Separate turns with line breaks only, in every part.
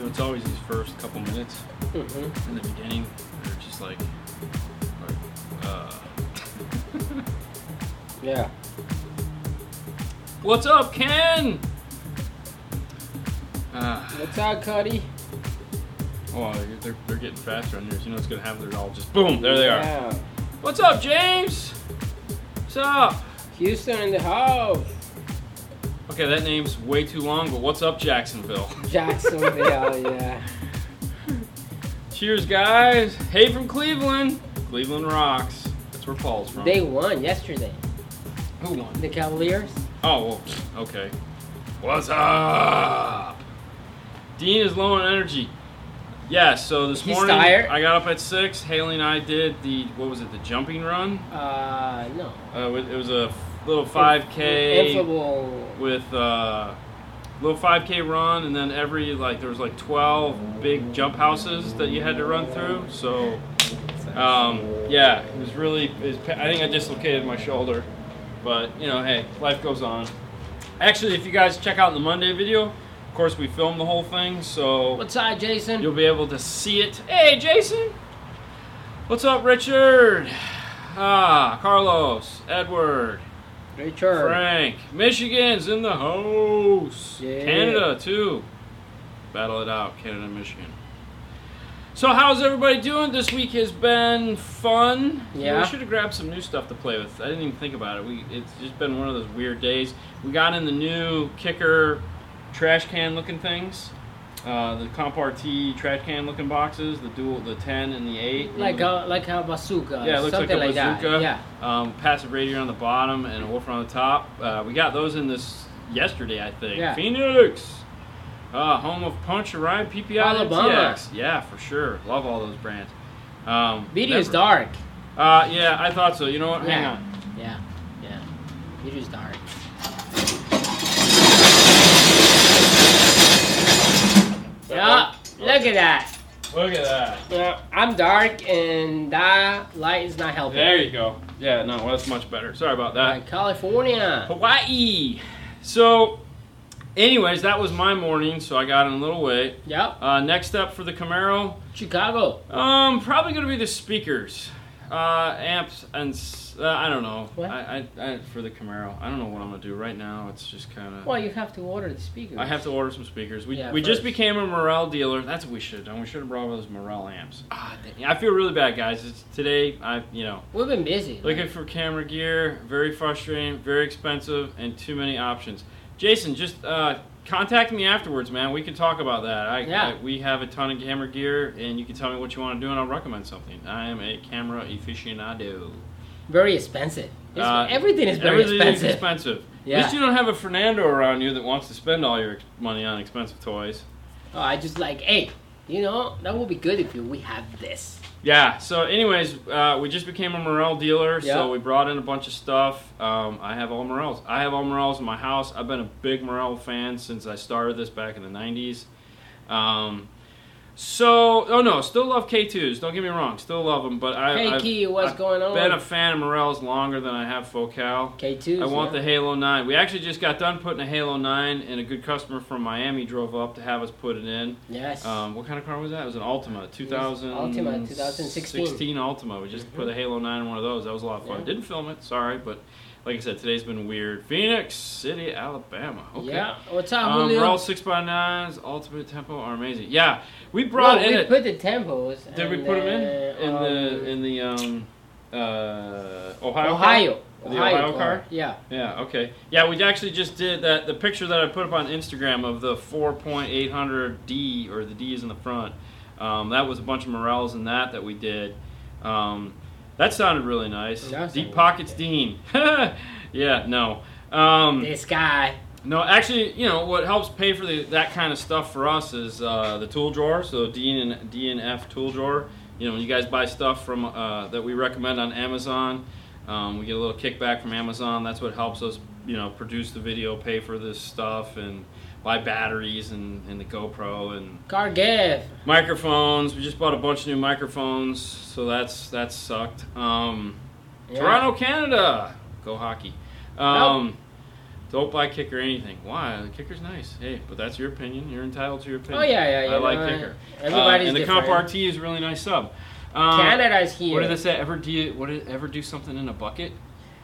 You know, it's always these first couple minutes
hmm
in the beginning. They're just like, like, uh,
Yeah.
what's up, Ken? Uh,
What's up, Cuddy?
oh, they're, they're getting faster on yours. You know what's gonna happen? They're all just boom. There they are.
Yeah.
What's up, James? What's up?
Houston in the house.
Okay, that name's way too long, but what's up, Jacksonville?
Jacksonville, yeah.
Cheers, guys. Hey from Cleveland. Cleveland rocks. That's where Paul's from.
They won yesterday.
Who won?
The Cavaliers.
Oh, well, okay. What's up? Dean is low on energy. Yeah, so this
He's
morning
tired?
I got up at six. Haley and I did the what was it? The jumping run.
Uh, no.
Uh, it was a little 5K
Infable.
with uh, little 5K run, and then every like there was like 12 big jump houses that you had to run through. So um, yeah, it was really. It was, I think I dislocated my shoulder, but you know, hey, life goes on. Actually, if you guys check out the Monday video, of course we filmed the whole thing, so
What's up, Jason?
you'll be able to see it. Hey, Jason. What's up, Richard? Ah, Carlos, Edward. Frank, Michigan's in the house.
Yeah.
Canada too. Battle it out, Canada, Michigan. So how's everybody doing? This week has been fun.
Yeah.
we should have grabbed some new stuff to play with. I didn't even think about it. We it's just been one of those weird days. We got in the new kicker trash can looking things. Uh, the Comp RT trash can looking boxes, the dual, the 10 and the 8.
Like a like a bazooka.
Yeah, it looks
something
like a
that.
bazooka.
Yeah.
Um, passive radio on the bottom and a woofer on the top. Uh, we got those in this yesterday, I think.
Yeah.
Phoenix, uh, home of Punch, Orion, PPI,
Alabama.
Yeah, for sure. Love all those brands. Um,
is dark.
Uh, yeah, I thought so. You know what? Hang on.
Yeah. Yeah. Video is dark. Yeah. Look at that.
Look at that.
Yeah, I'm dark and that light is not helping.
There you go. Yeah, no, well, that's much better. Sorry about that.
California.
Hawaii. So, anyways, that was my morning, so I got in a little late.
Yep.
Uh, next up for the Camaro,
Chicago.
Um, probably gonna be the speakers, uh, amps, and uh, I don't know.
What?
I, I, I for the Camaro, I don't know what I'm gonna do right now. It's just kind of.
Well, you have to order the speakers.
I have to order some speakers. We,
Yeah,
we just became a Morel dealer. That's what we should have done. We should have brought those Morel amps. Ah, dang. I feel really bad, guys. It's today. I you know
We've been busy.
looking for camera gear. Very frustrating. Very expensive, and too many options. Jason, just uh, contact me afterwards, man. We can talk about that. I,
Yeah.
I- we have a ton of camera gear, and you can tell me what you want to do, and I'll recommend something. I am a camera aficionado.
Very expensive.
Uh,
everything is very
everything
expensive.
Is expensive.
Yeah.
At least you don't have a Fernando around you that wants to spend all your money on expensive toys.
Oh, I just like, hey, you know, that would be good if you, we have this.
Yeah. So, anyways, uh, we just became a Morel dealer,
Yeah.
so we brought in a bunch of stuff. Um, I have all Morels. I have all Morels in my house. I've been a big Morel fan since I started this back in the '90s. Um, so, oh no, still love K2s. Don't get me wrong, still love them. But I,
Hey,
I've,
Key, what's
I've
going on?
been a fan of Morels longer than I have Focal.
K2.
I want the Halo 9. We actually just got done putting a Halo 9, and a good customer from Miami drove up to have us put it in.
Yes.
Um, what kind of car was that? It was an Altima, 2000.
Altima, 2016.
16 Altima. We just put a Halo 9 in one of those. That was a lot of fun.
Yeah.
Didn't film it, sorry, but like I said, today's been weird. Phoenix City, Alabama. Okay.
Yeah. What's up,
Um,
Julio?
Raw 6x9s, Ultimate Tempo are amazing. Yeah, we brought
Well,
in
we
it.
put the tempos.
Did we put them in? In
um,
the, in the, um, uh, Ohio? car?
Ohio.
The Ohio car?
Yeah.
Yeah, okay. Yeah, we actually just did that. The picture that I put up on Instagram of the 4.800D, or the D is in the front, um, that was a bunch of Morels in that that we did. Um, that sounded really nice.
That
Deep
sounded
Pockets Dean. yeah, no. Um,
This guy.
no, actually, you know what helps pay for the, that kind of stuff for us is uh, the tool drawer. So D and D and F tool drawer. You know, when you guys buy stuff from uh, that we recommend on Amazon, um, we get a little kickback from Amazon. That's what helps us, you know, produce the video, pay for this stuff, and buy batteries and, and the GoPro and
Car Gav.
microphones. We just bought a bunch of new microphones, so that's that sucked. Um,
Yeah.
Toronto, Canada, go hockey. Um, don't buy kicker anything. Why? The kicker's nice. Hey, but that's your opinion. You're entitled to your opinion.
Oh yeah, yeah, yeah.
I like
no,
kicker.
Everybody's
uh, and the
different.
Comp RT is a really nice sub. Um,
Canada's here.
What did they say? Ever do you, what did ever do something in a bucket?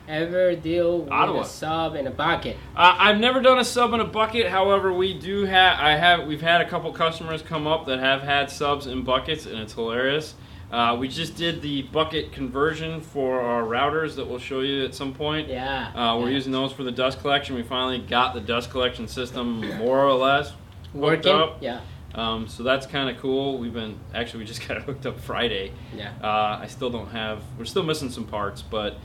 Ever deal with
Ottawa.
a sub in a bucket?
Uh, I've never done a sub in a bucket. However, we do have. I have. We've had a couple customers come up that have had subs in buckets, and it's hilarious. Uh, we just did the bucket conversion for our routers that we'll show you at some point.
Yeah.
Uh, we're
yeah.
using those for the dust collection. We finally got the dust collection system more or less.
working.
up.
Yeah.
Um, so that's kind of cool. We've been actually we just got it hooked up Friday.
Yeah.
Uh, I still don't have. We're still missing some parts, but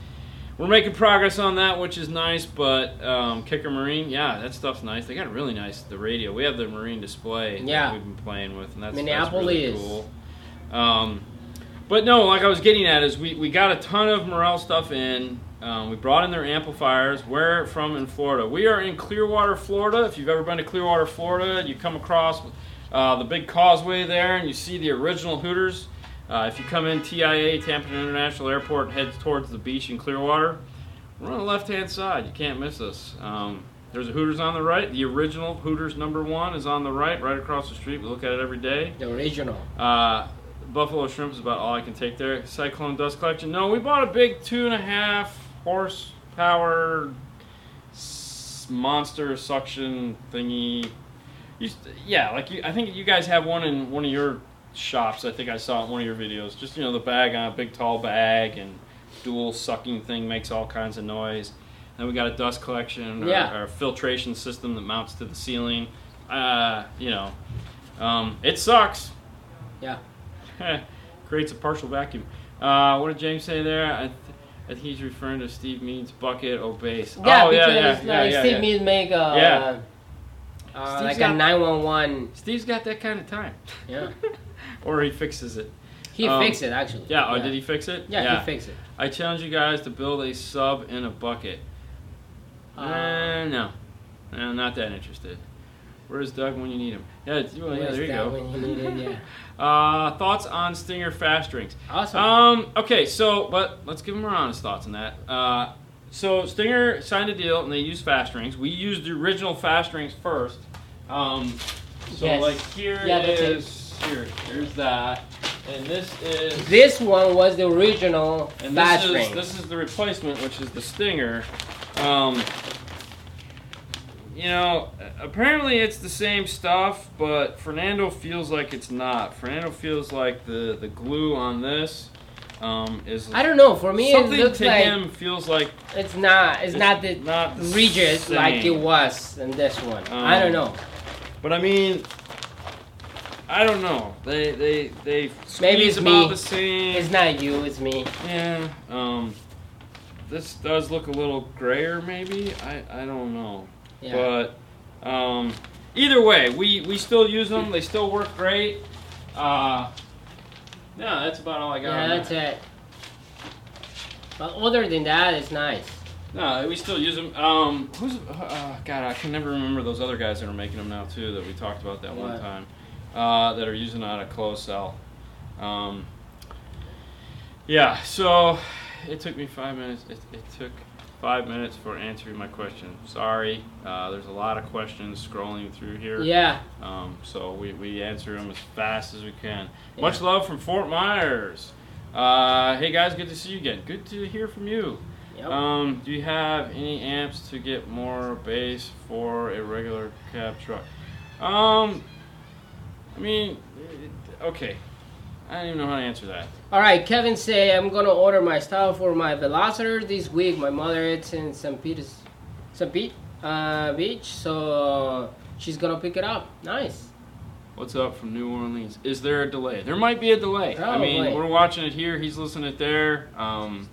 we're making progress on that, which is nice. But um, Kicker Marine, yeah, that stuff's nice. They got really nice. The radio. We have the Marine display
Yeah.
that we've been playing with, and that's that's really cool. Um, but no, like I was getting at is we, we got a ton of Morel stuff in. Um, we brought in their amplifiers. Where from in Florida? We are in Clearwater, Florida. If you've ever been to Clearwater, Florida, you come across uh, the big causeway there, and you see the original Hooters. Uh, if you come in TIA, Tampa International Airport, heads towards the beach in Clearwater, we're on the left-hand side. You can't miss us. Um, there's a Hooters on the right. The original Hooters number one is on the right, right across the street. We look at it every day.
The original.
Uh, Buffalo shrimp is about all I can take there. Cyclone dust collection. No, we bought a big two and a half horsepower s- monster suction thingy. You, yeah, like you, I think you guys have one in one of your shops. I think I saw it in one of your videos. Just you know the bag on a big tall bag and dual sucking thing makes all kinds of noise. Then we got a dust collection or,
Yeah.
or a filtration system that mounts to the ceiling. Uh, you know, um, it sucks.
Yeah.
creates a partial vacuum. Uh, what did James say there? I, th- I think he's referring to Steve Meade's bucket or base.
Yeah,
oh,
because
yeah, yeah,
like
yeah, yeah,
Steve
yeah.
Meade's make a
Yeah.
uh, like
got-
a nine one one.
Steve's got that kind of time.
Yeah.
or he fixes it.
He
Um,
fixed it actually.
Yeah, oh, did he fix it?
Yeah, he fixed it.
I challenge you guys to build a sub in a bucket.
Uh,
Uh, no. No, not that interested. Where's Doug when you need him? Yeah, well, yeah there you go.
when you need it? Yeah.
Uh, thoughts on Stinger Fast Rings?
Awesome.
Um. Okay. So, but let's give them our honest thoughts on that. Uh, so Stinger signed a deal and they use Fast Rings. We used the original Fast Rings first. Um. So
Yes.
like here
Yeah, that's it.
Here. Here's that, and this is
this one was the original
and this is
ring.
this is the replacement, which is the Stinger. Um. You know, apparently it's the same stuff, but Fernando feels like it's not. Fernando feels like the the glue on this um, is
I don't know. For me, it
something
looks
to
like
him feels like
it's not. It's,
It's
not the
not the
rigid like it was in this one. I don't
Um,
know.
But I mean, I don't know. They they they
Maybe it's
about
me.
the same.
It's not you. It's me.
Yeah. Um, this does look a little grayer, maybe. I I don't know.
Yeah.
But um, either way, we we still use them. They still work great. Uh, yeah, that's about all I got.
yeah,
on
that's
that.
it. But other than that, it's nice.
No, we still use them. Um, who's uh, God? I can never remember those other guys that are making them now too. That we talked about that one
What?
time. Uh, that are using on a closed cell. Um, yeah. So it took me five minutes. It, it took five minutes for answering my question. Sorry. Uh, there's a lot of questions scrolling through here.
Yeah.
Um, so we, we answer them as fast as we can.
Yeah.
Much love from Fort Myers. Uh, hey guys, good to see you again. Good to hear from you.
Yep.
Um, do you have any amps to get more bass for a regular cab truck? Um, I mean, it- okay. I don't even know how to answer that.
All right, Kevin say I'm gonna order my stuff for my Veloster this week. My mother is in St. Peter's, St. Pete uh, Beach, so she's gonna pick it up. Nice.
What's up from New Orleans? Is there a delay? There might be a delay. I mean,
Probably.
we're watching it here. He's listening it there. Um,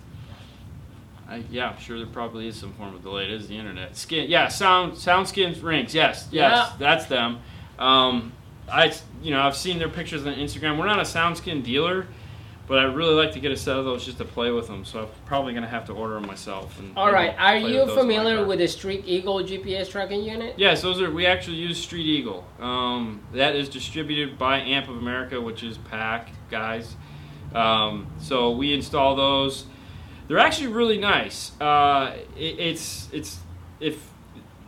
I, yeah, I'm sure there probably is some form of delay. It is the internet. Skin, yeah, sound, sound skins rings. Yes, yes,
Yeah.
that's them. Um, I, you know, I've seen their pictures on Instagram. We're not a SoundSkin dealer, but I'd really like to get a set of those just to play with them. So I'm probably gonna have to order them myself. And
All right, are you
with those in my
familiar with the Street Eagle GPS tracking unit?
Yes, those are. We actually use Street Eagle. Um, that is distributed by AAMP of America, which is Pack guys. Um, so we install those. They're actually really nice. Uh, it, it's it's if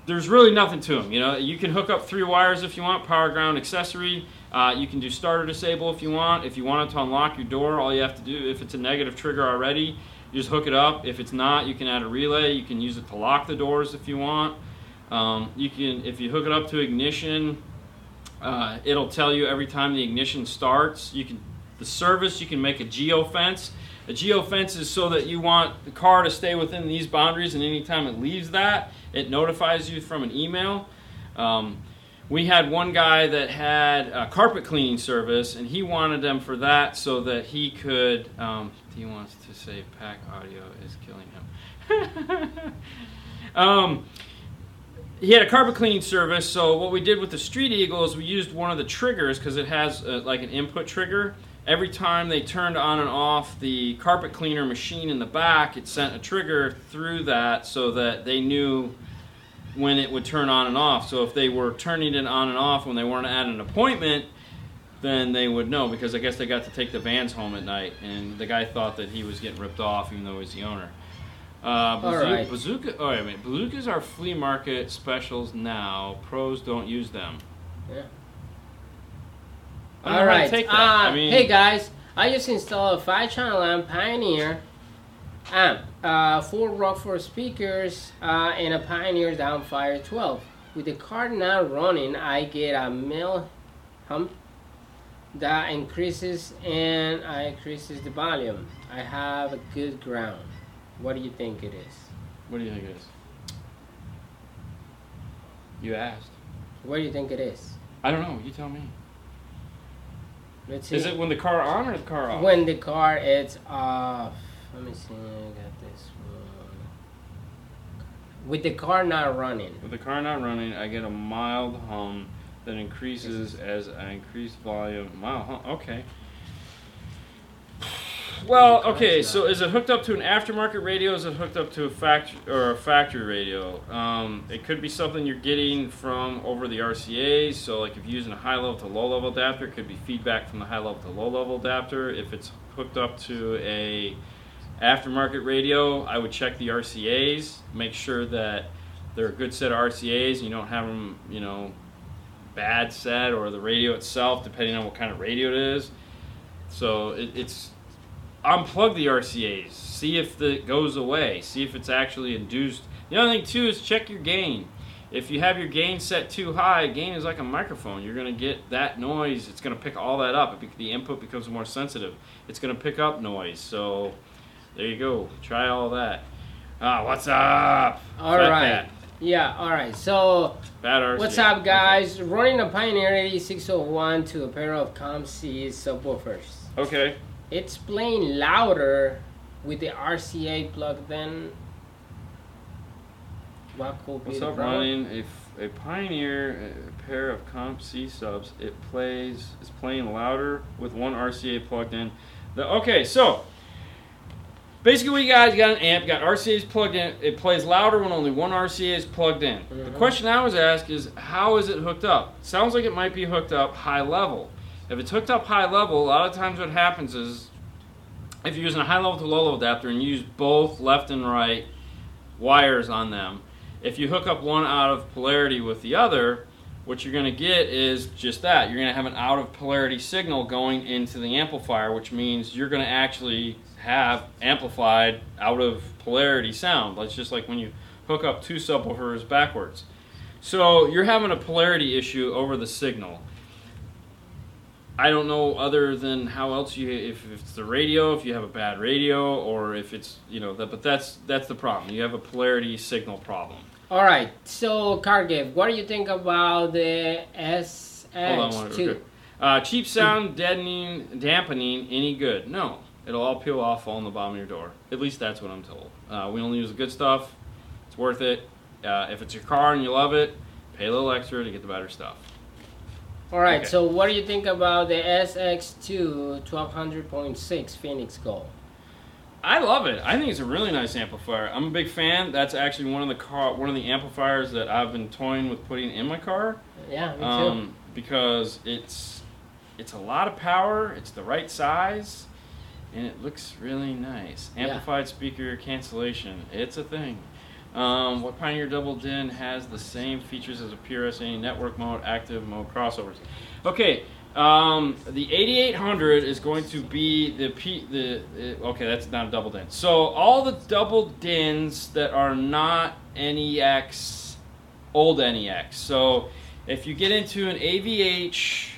there's really nothing to them. You know, you can hook up three wires if you want, power ground accessory. Uh, you can do starter disable if you want. If you want it to unlock your door, all you have to do, if it's a negative trigger already, you just hook it up. If it's not, you can add a relay. You can use it to lock the doors if you want. Um, you can, if you hook it up to ignition, uh, it'll tell you every time the ignition starts. You can, the service, you can make a geofence. A geofence is so that you want the car to stay within these boundaries, and anytime it leaves that, it notifies you from an email. Um, we had one guy that had a carpet cleaning service, and he wanted them for that so that he could. Um, he wants to say pack audio is killing him. um, he had a carpet cleaning service, so what we did with the Street Eagle is we used one of the triggers because it has uh, like an input trigger. Every time they turned on and off the carpet cleaner machine in the back, it sent a trigger through that so that they knew when it would turn on and off. So if they were turning it on and off when they weren't at an appointment, then they would know because I guess they got to take the vans home at night, and the guy thought that he was getting ripped off even though he was the owner. Uh, bazooka,
right.
bazooka. Oh, wait a minute. Bazookas are flea market specials now. Pros don't use them.
Yeah.
I don't know
All right.
take that.
Uh,
I mean,
hey guys, I just installed a five-channel amp Pioneer amp, uh, four Rockford speakers, uh, and a Pioneer Downfire 12. With the car now running, I get a mill hump that increases and I increases the volume. I have a good ground. What do you think it is?
what do you think it is? You asked.
What do you think it is?
I don't know. You tell me.
Let's see.
Is it when the car on or the car off?
when the car is off? Let me see. I got this one. With the car not running.
With the car not running, I get a mild hum that increases as I increase volume. Mild hum. Okay. Well, okay. So is it hooked up to an aftermarket radio? Is it hooked up to a factory or a factory radio? Um, it could be something you're getting from over the RCA's. So, like if you're using a high level to low level adapter, it could be feedback from the high level to low level adapter. If it's hooked up to a aftermarket radio, I would check the RCA's, make sure that they're a good set of RCA's, and you don't have them, you know, bad set or the radio itself, depending on what kind of radio it is. So it, it's unplug the RCA's, see if it goes away, see if it's actually induced. The other thing too is check your gain. If you have your gain set too high, gain is like a microphone. You're going to get that noise. It's going to pick all that up. It The input becomes more sensitive. It's going to pick up noise. So there you go. Try all that. Ah, what's up?
All
Fat
right. Yeah, all right. So, what's up, guys? Running a Pioneer 8601 to a pair of Comp C subwoofers.
Okay.
It's playing louder with the RCA plug than What could be
What's up,
problem?
running a, a Pioneer a pair of Comp C subs. It plays is playing louder with one RCA plugged in. The, okay, so basically, what you got got an amp, got RCA's plugged in. It plays louder when only one RCA is plugged in. The
Mhm.
question I was asked is, how is it hooked up? Sounds like it might be hooked up high level. If it's hooked up high level, a lot of times what happens is, if you're using a high level to low level adapter and you use both left and right wires on them, if you hook up one out of polarity with the other, what you're going to get is just that. You're going to have an out of polarity signal going into the amplifier, which means you're going to actually have amplified out of polarity sound. That's just like when you hook up two subwoofers backwards. So you're having a polarity issue over the signal. I don't know other than how else you if, if it's the radio, if you have a bad radio, or if it's you know that. But that's that's the problem. You have a polarity signal problem.
All right. So, Cargive, what do you think about the
Hold on, one,
SX2?
Uh, cheap sound, deadening, dampening, any good? No, it'll all peel off, fall on the bottom of your door. At least that's what I'm told. Uh, we only use the good stuff. It's worth it. Uh, if it's your car and you love it, pay a little extra to get the better stuff.
All right.
Okay.
So, what do you think about the SX2 1200.6 Phoenix Gold?
I love it. I think it's a really nice amplifier. I'm a big fan. That's actually one of the car, one of the amplifiers that I've been toying with putting in my car.
Yeah, me too.
um, because it's it's a lot of power. It's the right size, and it looks really nice.
Yeah.
Amplified speaker cancellation. It's a thing. Um, what Pioneer Double DIN has the same features as a pure network mode, active mode crossovers? Okay, um, the 8800 is going to be the P. The uh, okay, that's not a double DIN. So all the double DINs that are not NEX, old NEX. So if you get into an AVH,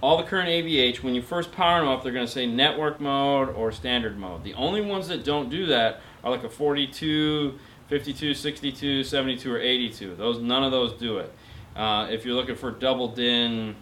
all the current AVH, when you first power them up, they're going to say network mode or standard mode. The only ones that don't do that are like a 42 52, 62, 72, or 82. Those none of those do it. Uh, if you're looking for double DIN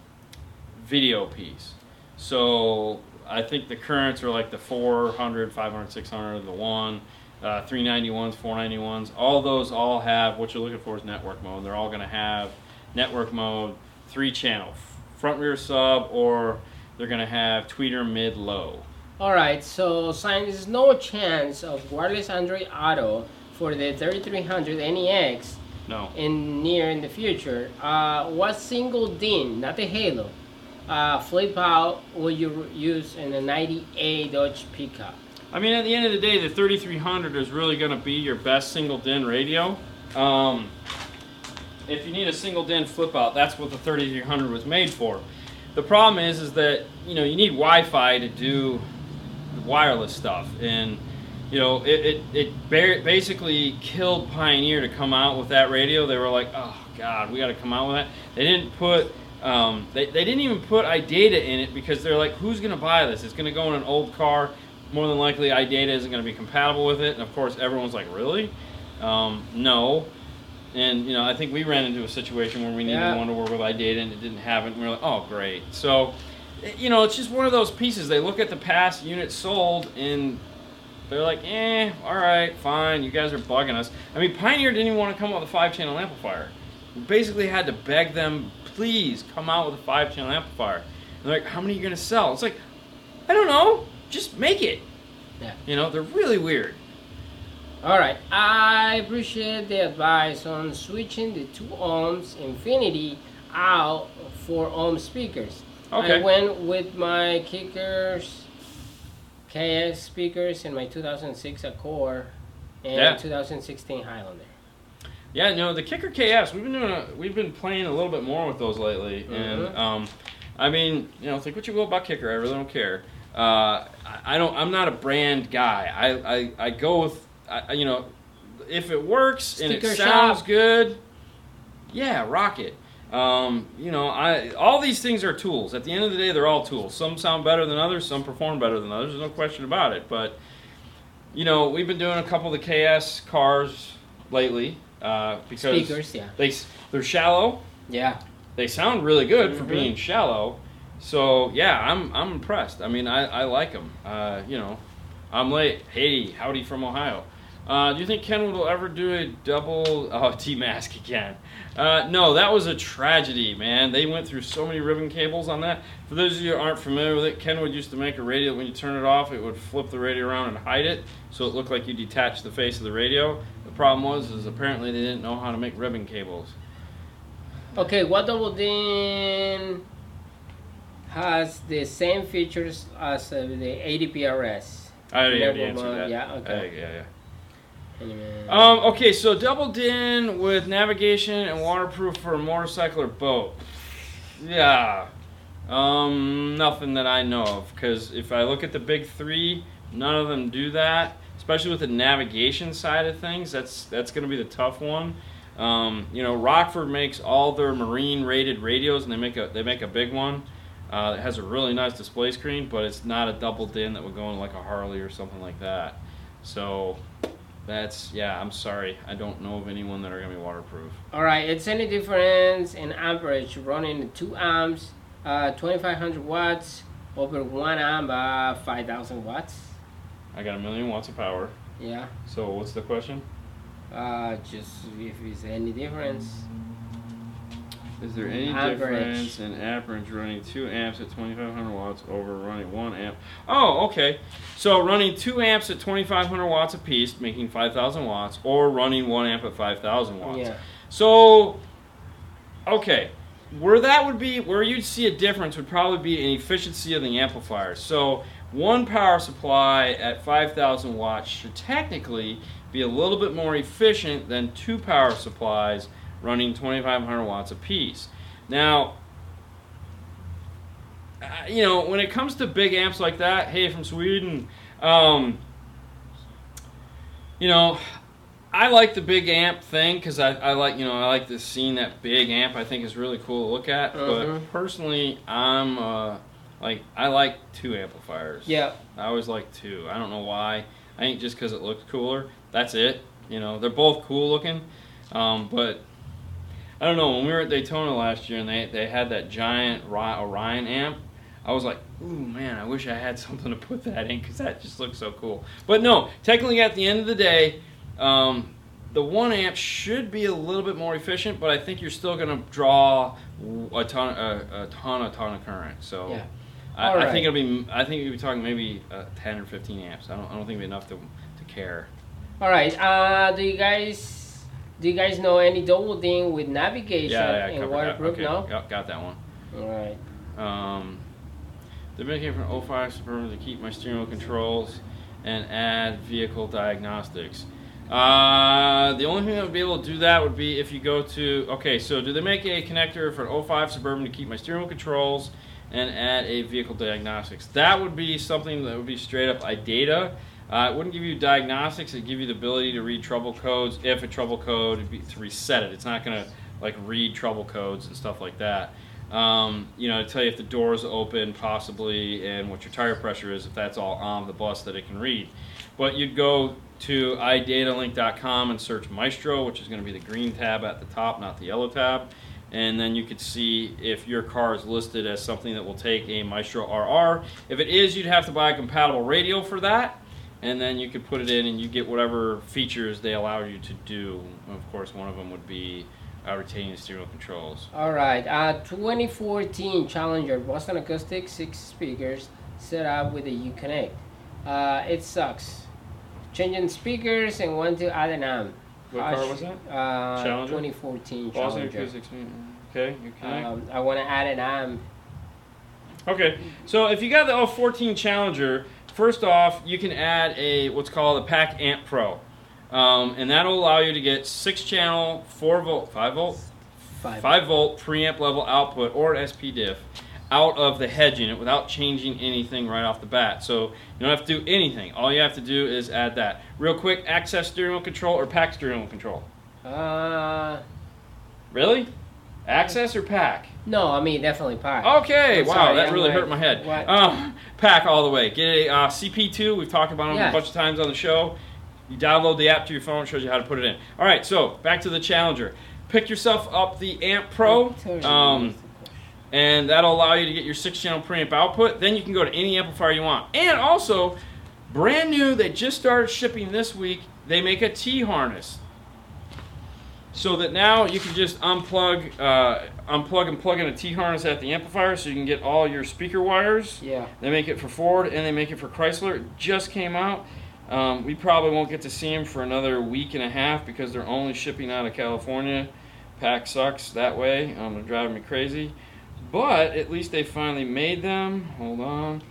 video piece, so I think the currents are like the 400, 500, 600, the one, uh, 391s, 491s. All those all have what you're looking for is network mode. They're all going to have network mode, three channel, front rear sub, or they're going to have tweeter mid low.
All right, so sign there's no chance of wireless Android Auto for the 3300 NEX
No.
in near in the future, uh, what single DIN, not the Halo, uh, flip out will you use in a 98 Dodge pickup?
I mean, at the end of the day, the 3300 is really going to be your best single DIN radio. Um, if you need a single DIN flip out, that's what the 3300 was made for. The problem is, is that you know you need Wi-Fi to do wireless stuff, and you know it it, it basically killed Pioneer to come out with that radio. They were like, oh god, we got to come out with that. They didn't put um, they, they didn't even put iData in it because they're like, who's going to buy this? It's going to go in an old car. More than likely, iData isn't going to be compatible with it. And of course, everyone's like, really? Um, no. And you know, I think we ran into a situation where we needed
Yeah.
one to work with iData and it didn't have it. And we are like, oh, great. So, you know, it's just one of those pieces. They look at the past units sold and they're like, eh, all right, fine. You guys are bugging us. I mean, Pioneer didn't even want to come out with a five-channel amplifier. We basically had to beg them, please come out with a five-channel amplifier. And they're like, how many are you gonna sell? It's like, I don't know. Just make it.
Yeah.
You know, they're really weird.
All right, I appreciate the advice on switching the two ohms Infinity out for ohm speakers.
Okay.
I went with my Kickers KS speakers in my 2006 Accord and
Yeah.
2016 Highlander.
Yeah, no, the Kicker KS. We've been doing. A, we've been playing a little bit more with those lately,
Mhm.
and um, I mean, you know, think what you will about Kicker. I really don't care. Uh, I, I don't. I'm not a brand guy. I I, I go with. I, you know, if it works and
Sticker
it sounds
shop.
good, yeah, rock it. Um, you know, I all these things are tools. At the end of the day, they're all tools. Some sound better than others. Some perform better than others. There's no question about it. But you know, we've been doing a couple of the KS cars lately uh, because
Speakers, yeah.
they they're shallow.
Yeah.
They sound really good for
Mhm.
being shallow. So yeah, I'm I'm impressed. I mean, I, I like them. Uh, you know, I'm late. Hey, howdy from Ohio. Uh, do you think Kenwood will ever do a double oh, T-mask again? Uh, no, that was a tragedy, man. They went through so many ribbon cables on that. For those of you who aren't familiar with it, Kenwood used to make a radio. When you turn it off, it would flip the radio around and hide it, so it looked like you detached the face of the radio. The problem was, is apparently they didn't know how to make ribbon cables.
Okay, what double DIN has the same features as uh, the 80 PRS?
I already answered that.
Yeah, okay.
Yeah, yeah. Um, okay, so double DIN with navigation and waterproof for a motorcycle or boat. Yeah. Um, nothing that I know of. Because if I look at the big three, none of them do that. Especially with the navigation side of things, that's that's going to be the tough one. Um, you know, Rockford makes all their marine rated radios, and they make a they make a big one. Uh, it has a really nice display screen, but it's not a double DIN that would go in like a Harley or something like that. So that's yeah. I'm sorry. I don't know of anyone that are gonna be waterproof.
All right, it's any difference in amperage running two amps, uh, 2500 watts over one amp, uh, 5000 watts.
I got a million watts of power.
Yeah,
So what's the question?
uh, just if it's any difference.
Is there any
Average.
difference in amperage running two amps at 2500 watts over running one amp? Oh, okay. So running two amps at 2500 watts a piece, making 5000 watts, or running one amp at 5000 watts.
Yeah.
So, okay, where that would be, where you'd see a difference would probably be in efficiency of the amplifier. So, one power supply at 5,000 watts should technically be a little bit more efficient than two power supplies running 2500 watts apiece. Now, uh, you know, when it comes to big amps like that, hey, from Sweden, um, you know, I like the big amp thing because I, I like, you know, I like this seeing that big amp. I think is really cool to look at.
Mhm.
But personally, I'm uh, like, I like two amplifiers.
Yeah.
I always like two. I don't know why. I think just because it looks cooler. That's it. You know, they're both cool looking. Um, but I don't know. When we were at Daytona last year and they, they had that giant Orion amp, I was like, ooh, man, I wish I had something to put that in because that just looks so cool. But no, technically at the end of the day, um, the one amp should be a little bit more efficient, but I think you're still going to draw a ton, a, a ton, a ton of current. So
Yeah.
I,
All
I think it'll be. I think you'll be talking maybe uh, 10 or 15 amps. I don't. I don't think it'll be enough to to care.
All right. Uh, do you guys do you guys know any double DIN with navigation
Yeah, yeah,
and waterproof?
Okay,
No.
got, got that one.
All right.
Um, they're making from 05 Suburban to keep my steering wheel controls and add vehicle diagnostics. Uh, the only thing that would be able to do that would be if you go to okay. So do they make a connector for an 05 Suburban to keep my steering wheel controls and add a vehicle diagnostics? That would be something that would be straight up iData. Uh, it wouldn't give you diagnostics. It'd give you the ability to read trouble codes. If a trouble code, be to reset it. It's not going to like read trouble codes and stuff like that. Um, you know, to tell you if the door is open, possibly, and what your tire pressure is, if that's all on the bus that it can read. But you'd go to idatalink.com and search Maestro, which is going to be the green tab at the top, not the yellow tab. And then you could see if your car is listed as something that will take a Maestro RR. If it is, you'd have to buy a compatible radio for that. And then you could put it in and you get whatever features they allow you to do. Of course, one of them would be uh, retaining the steering wheel controls.
All right. Uh, 2014 Challenger Boston Acoustic six speakers set up with a Uconnect. Uh, it sucks. Changing speakers and want to add an amp.
What
Uh,
car was that?
Uh,
Challenger?
2014
Boston
Challenger.
Acoustics. Okay, Uconnect.
Um, I want to add an amp.
Okay, so if you got the 014 Challenger, first off, you can add a what's called a Pack Amp Pro, um, and that'll allow you to get six channel, four volt, five volt,
Five.
five volt preamp level output or an SP diff out of the head unit without changing anything right off the bat. So you don't have to do anything. All you have to do is add that. Real quick, Axxess steering wheel control or pack steering wheel control.
Uh,
Really? Axxess or pack?
No, I mean definitely pack.
Okay,
I'm
wow,
sorry,
that
I'm
really
like,
hurt my head.
what?
Um, pack all the way. Get a uh, CP2. We've talked about them
Yeah.
a bunch of times on the show. You download the app to your phone. It shows you how to put it in. All right, so back to the Challenger. Pick yourself up the Amp Pro, um, and that'll allow you to get your six-channel preamp output. Then you can go to any amplifier you want. And also, brand new, they just started shipping this week. They make a T harness so that now you can just unplug, uh, unplug and plug in a T harness at the amplifier, so you can get all your speaker wires.
yeah.
They make it for Ford and they make it for Chrysler. It just came out. Um, we probably won't get to see them for another week and a half because they're only shipping out of California. Pack sucks that way. Um, they're driving me crazy. But at least they finally made them. Hold on.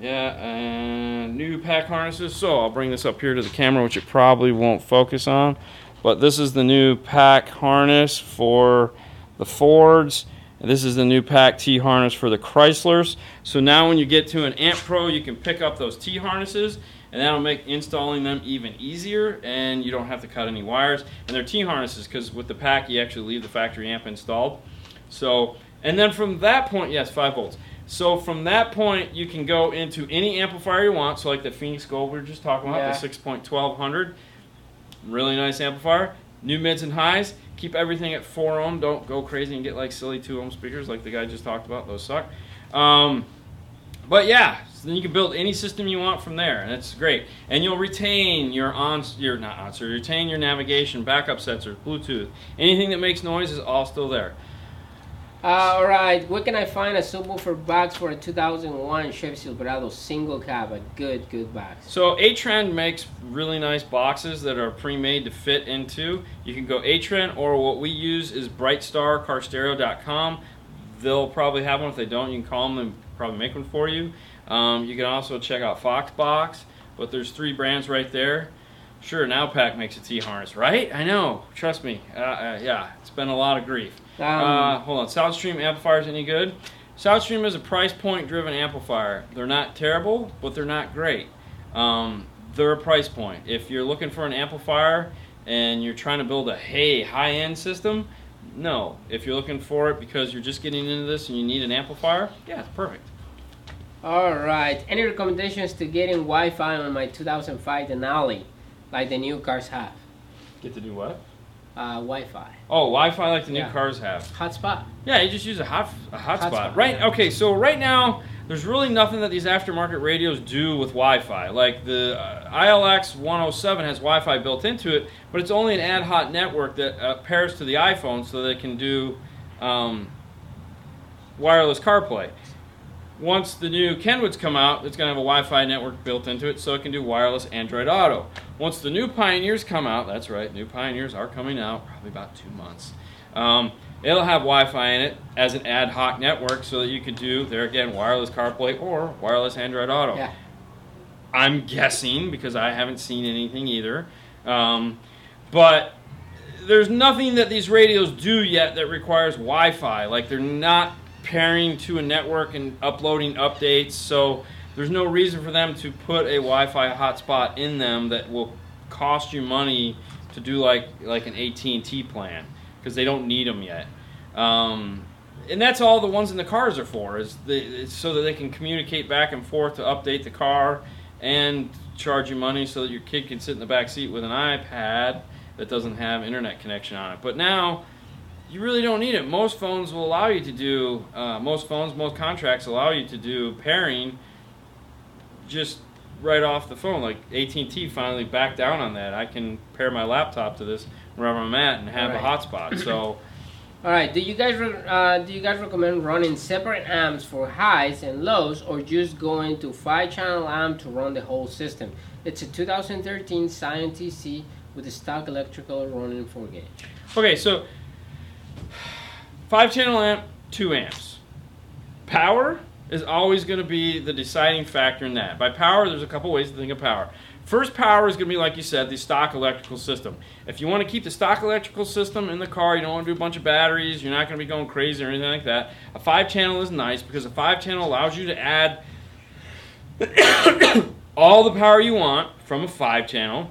Yeah, and new pack harnesses. So I'll bring this up here to the camera, which it probably won't focus on. But this is the new pack harness for the Fords. This is the new pack T harness for the Chryslers. So now when you get to an Amp Pro, you can pick up those T harnesses, and that'll make installing them even easier, and you don't have to cut any wires. And they're T harnesses because with the pack, you actually leave the factory amp installed. So, and then from that point, yes, 5 volts. So from that point, you can go into any amplifier you want. So like the Phoenix Gold we were just talking about,
Yeah.
the 6.1200. Really nice amplifier. New mids and highs. Keep everything at 4 ohm. Don't go crazy and get like silly 2 ohm speakers like the guy just talked about. Those suck. Um, but yeah, so then you can build any system you want from there, and it's great. And you'll retain your on, your not on, so retain your navigation, backup sensors, Bluetooth, anything that makes noise is all still there.
Uh, all right. Where can I find a subwoofer box for a 2001 Chevy Silverado single cab? A good, good box.
So A-Trend makes really nice boxes that are pre-made to fit into. You can go A-Trend or what we use is BrightstarCarStereo.com. They'll probably have one. If they don't, you can call them and probably make one for you. Um, you can also check out Foxbox, but there's three brands right there. Sure, now Pack makes a T harness, right? I know. Trust me. Uh, uh, yeah, it's been a lot of grief.
Um,
uh, hold on. Soundstream amplifiers any good? Soundstream is a price point driven amplifier. They're not terrible, but they're not great. Um, they're a price point. If you're looking for an amplifier and you're trying to build a hey high end system, no. If you're looking for it because you're just getting into this and you need an amplifier, yeah, it's perfect.
All right. Any recommendations to getting Wi-Fi on my 2005 Denali, like the new cars have?
Get to do what?
Uh, Wi-Fi
Oh, Wi-Fi like the new
Yeah.
cars have.
hotspot.
Yeah, you just use a hot a hotspot,
Hotspot,
right?
yeah.
Okay, so right now there's really nothing that these aftermarket radios do with Wi-Fi. Like the uh, ILX 107 has Wi-Fi built into it, but it's only an ad hoc network that uh, pairs to the iPhone so that it can do um, wireless CarPlay. Once the new Kenwoods come out, it's going to have a Wi-Fi network built into it, so it can do wireless Android Auto. Once the new Pioneers come out, that's right, new Pioneers are coming out, probably about two months. Um, it'll have Wi-Fi in it as an ad hoc network, so that you could do there again wireless CarPlay or wireless Android Auto.
Yeah.
I'm guessing because I haven't seen anything either. Um, but there's nothing that these radios do yet that requires Wi-Fi. Like they're not pairing to a network and uploading updates. So there's no reason for them to put a Wi-Fi hotspot in them that will cost you money to do like like an AT&T plan because they don't need them yet. Um, and that's all the ones in the cars are for is the, so that they can communicate back and forth to update the car and charge you money so that your kid can sit in the back seat with an iPad that doesn't have internet connection on it. But now you really don't need it. Most phones will allow you to do uh, most phones, most contracts allow you to do pairing just right off the phone. Like AT&T finally backed down on that. I can pair my laptop to this wherever I'm at and have a hotspot. So
All right. Do you guys re- uh, do you guys recommend running separate amps for highs and lows, or just going to five-channel amp to run the whole system? It's a 2013 Scion TC with a stock electrical running 4 gauge.
Okay, so five channel amp, two amps. Power is always going to be the deciding factor in that. By power, there's a couple ways to think of power. First power is going to be, like you said, the stock electrical system. If you want to keep the stock electrical system in the car, you don't want to do a bunch of batteries, you're not going to be going crazy or anything like that. A five channel is nice because a five channel allows you to add all the power you want from a five channel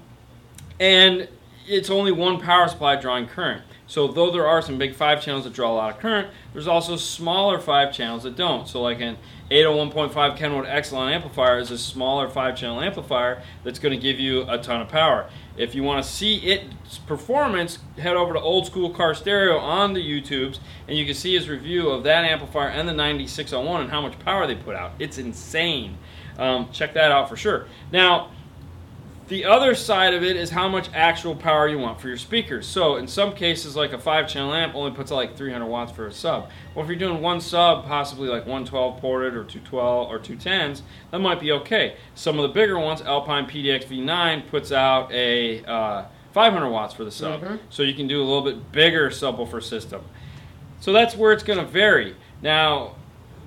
and it's only one power supply drawing current. So though there are some big five channels that draw a lot of current, there's also smaller five channels that don't. So like an 801.5 Kenwood Excelon amplifier is a smaller five channel amplifier that's going to give you a ton of power. If you want to see its performance, head over to Old School Car Stereo on the YouTubes, and you can see his review of that amplifier and the 9601 and how much power they put out. It's insane. Um, check that out for sure. Now, the other side of it is how much actual power you want for your speakers. So in some cases, like a five channel amp only puts out like 300 watts for a sub. Well, if you're doing one sub, possibly like 112 ported or 212 or 210s, that might be okay. Some of the bigger ones, Alpine PDX V9 puts out a uh, 500 watts for the sub.
Mhm.
So you can do a little bit bigger subwoofer system. So that's where it's going to vary. Now,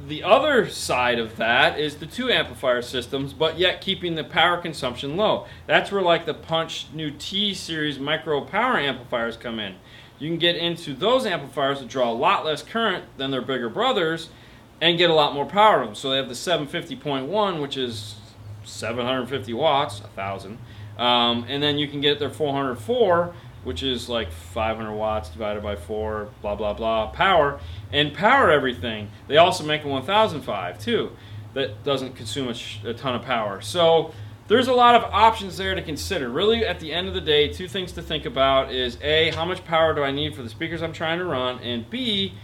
the other side of that is the two amplifier systems, but yet keeping the power consumption low. That's where like the Punch new T series micro power amplifiers come in. You can get into those amplifiers that draw a lot less current than their bigger brothers and get a lot more power of them. So they have the 750.1, which is 750 watts, a thousand, um, and then you can get their 404, which is like 500 watts divided by four, blah blah blah, power, and power everything. They also make a 1005 too, that doesn't consume a, a ton of power. So there's a lot of options there to consider. Really, at the end of the day, two things to think about is a, how much power do I need for the speakers I'm trying to run, and b,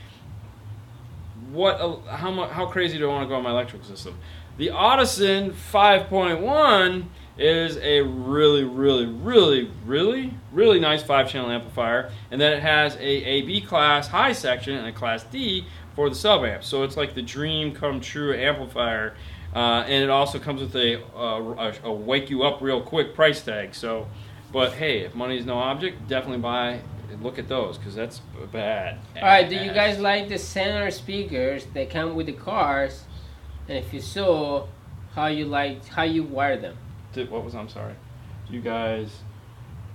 what uh, how how crazy do I want to go on my electrical system? The Audison 5.1 is a really, really, really, really, really nice five-channel amplifier, and then it has a AB class high section and a class D for the sub amp. So it's like the dream come true amplifier, uh, and it also comes with a, uh, a, a wake you up real quick price tag. So, but hey, if money is no object, definitely buy. Look at those because that's bad.
All right. Do you guys like the center speakers that come with the cars? And if you so, how you like how you wire them?
Did, what was I'm sorry? You guys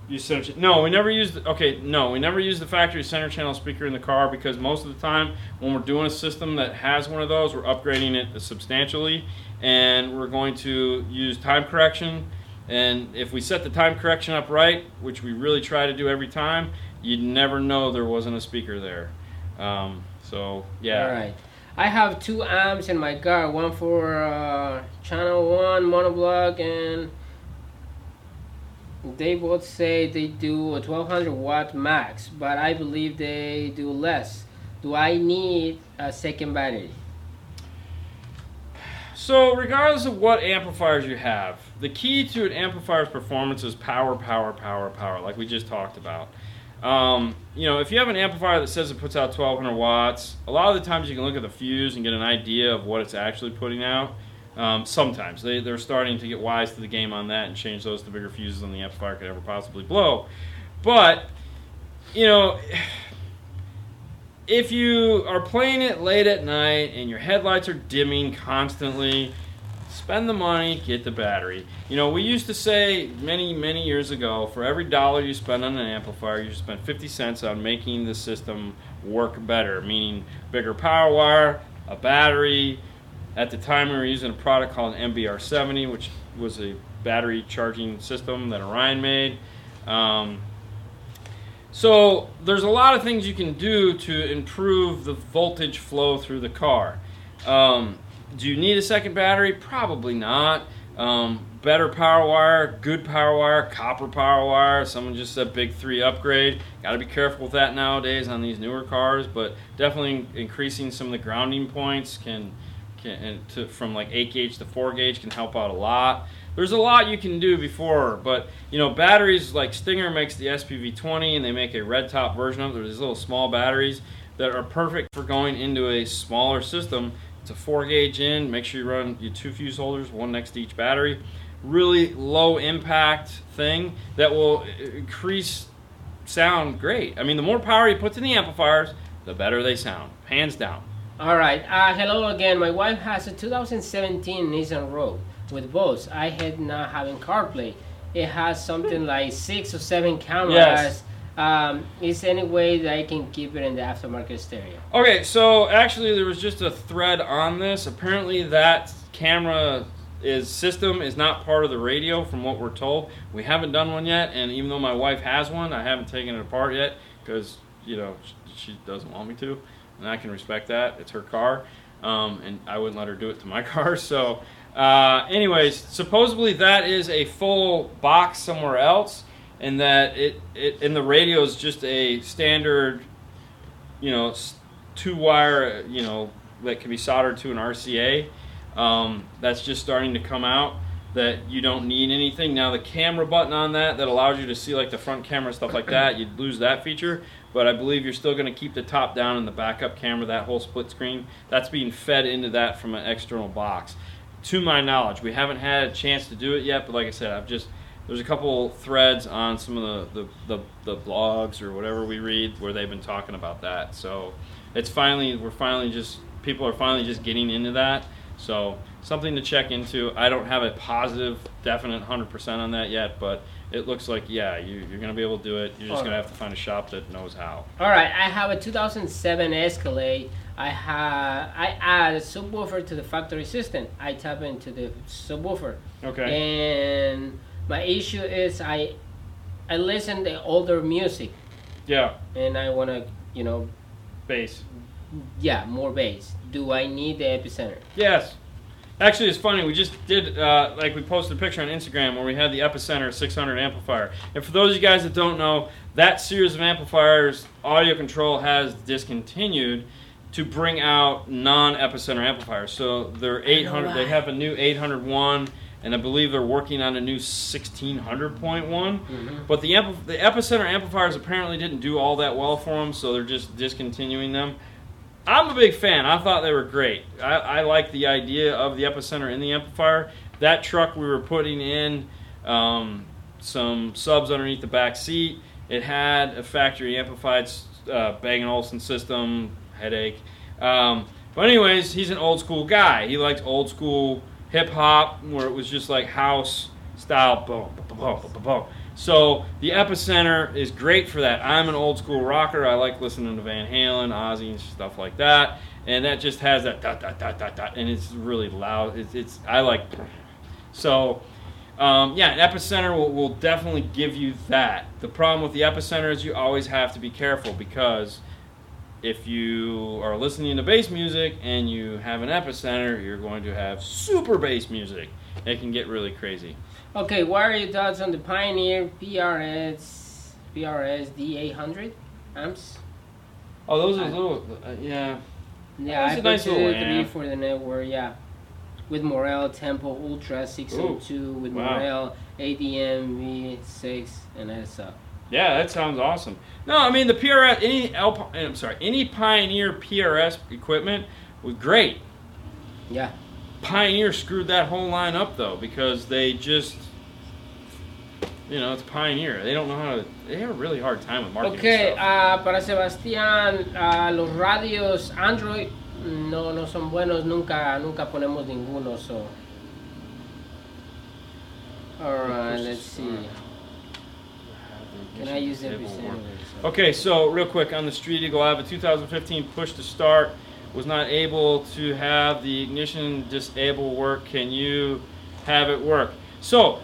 Use center. Ch- no, we never used. The, okay, no, we never use the factory center channel speaker in the car because most of the time when we're doing a system that has one of those, we're upgrading it substantially, and we're going to use time correction. And if we set the time correction up right, which we really try to do every time, you'd never know there wasn't a speaker there. Um, so yeah.
All right. I have two amps in my car, one for uh, channel one monoblock, and they both say they do a 1200 watt max, but I believe they do less. Do I need a second battery?
So, regardless of what amplifiers you have, the key to an amplifier's performance is power, power, power, power, like we just talked about. Um, you know, if you have an amplifier that says it puts out 1200 watts, a lot of the times you can look at the fuse and get an idea of what it's actually putting out. Um, sometimes they, they're starting to get wise to the game on that and change those to bigger fuses than the amplifier could ever possibly blow. But, you know, if you are playing it late at night and your headlights are dimming constantly, spend the money, get the battery. You know, we used to say many, many years ago for every dollar you spend on an amplifier, you spend 50 cents on making the system work better, meaning bigger power wire, a battery. At the time, we were using a product called an MBR70, which was a battery charging system that Orion made. Um, so there's a lot of things you can do to improve the voltage flow through the car. Um, do you need a second battery? Probably not. Um, better power wire, good power wire, copper power wire. Someone just said big three upgrade. Got to be careful with that nowadays on these newer cars, but definitely increasing some of the grounding points can, can to, from like 8 gauge to 4 gauge can help out a lot. There's a lot you can do before, but you know batteries like Stinger makes the SPV20 and they make a red top version of it. There's these little small batteries that are perfect for going into a smaller system it's a four gauge in. Make sure you run your two fuse holders, one next to each battery. Really low impact thing that will increase sound great. I mean, the more power you put in the amplifiers, the better they sound, hands down.
All right. Uh, hello again. My wife has a 2017 Nissan Rogue with Bose. I had not having CarPlay. It has something like six or seven cameras. Yes um, is any way that I can keep it in the aftermarket stereo?
Okay, so actually there was just a thread on this. Apparently that camera is system is not part of the radio from what we're told. We haven't done one yet, and even though my wife has one, I haven't taken it apart yet because you know she doesn't want me to, and I can respect that. It's her car, um, and I wouldn't let her do it to my car. So, uh, anyways, supposedly that is a full box somewhere else and that it, it and the radio is just a standard, you know, two wire, you know, that can be soldered to an RCA. Um, that's just starting to come out. That you don't need anything now. The camera button on that that allows you to see like the front camera stuff like that. You'd lose that feature, but I believe you're still going to keep the top down and the backup camera. That whole split screen that's being fed into that from an external box. To my knowledge, we haven't had a chance to do it yet, but like I said, I've just there's a couple threads on some of the, the, the, the, blogs or whatever we read where they've been talking about that. So it's finally, we're finally just, people are finally just getting into that. So something to check into. I don't have a positive, definite 100% on that yet, but it looks like, yeah, you, are going to be able to do it. You're just going to have to find a shop that knows how.
All right. I have a 2007 Escalade. I have I add a subwoofer to the factory system. I tap into the subwoofer.
Okay.
And my issue is I I listen to older music.
Yeah.
And I want to, you know,
bass.
Yeah, more bass. Do I need the epicenter?
Yes. Actually, it's funny. We just did uh, like we posted a picture on Instagram where we had the Epicenter 600 amplifier. And for those of you guys that don't know, that series of amplifiers, AudioControl has discontinued to bring out non-Epicenter amplifiers. So they're 800. They have a new 801 and I believe they're working on a new 1600.1. Mm-hmm. But the ampl- the epicenter amplifiers apparently didn't do all that well for them, so they're just discontinuing them. I'm a big fan. I thought they were great. I, I like the idea of the epicenter in the amplifier. That truck we were putting in um, some subs underneath the back seat. It had a factory amplified uh, Bang & Olufsen system, headache. Um, but anyways, he's an old school guy. He likes old school hip hop where it was just like house style, boom, boom, boom, boom, boom. So the Epicenter is great for that. I'm an old school rocker. I like listening to Van Halen, Ozzy, and stuff like that. And that just has that dot dot dot dot dot, and it's really loud. It's, it's I like. So, um, yeah, Epicenter will, will definitely give you that. The problem with the Epicenter is you always have to be careful because if you are listening to bass music and you have an epicenter, you're going to have super bass music. It can get really crazy.
Okay, what are your thoughts on the Pioneer PRS PRS D800 amps?
Oh, those are little, uh, yeah.
Yeah, I
a nice little
three
amp.
for the network. Yeah, with Morel Tempo Ultra 602 with
wow.
Morel ADM V6 and that's up.
Yeah, that sounds awesome. No, I mean the PRS, any Alp, I'm sorry, any Pioneer PRS equipment was great.
Yeah.
Pioneer screwed that whole line up though because they just, you know, it's Pioneer. They don't know how to. They have a really hard time with marketing.
Okay,
stuff.
ah, para Sebastián, ah, los radios Android no, no son buenos, nunca, nunca ponemos ninguno. So. Alright, let's see. Can I use the
It will work.
percentage?
Okay, so real quick on the Street Eagle, I have a 2015 push to start. Was not able to have the ignition disable work. Can you have it work? So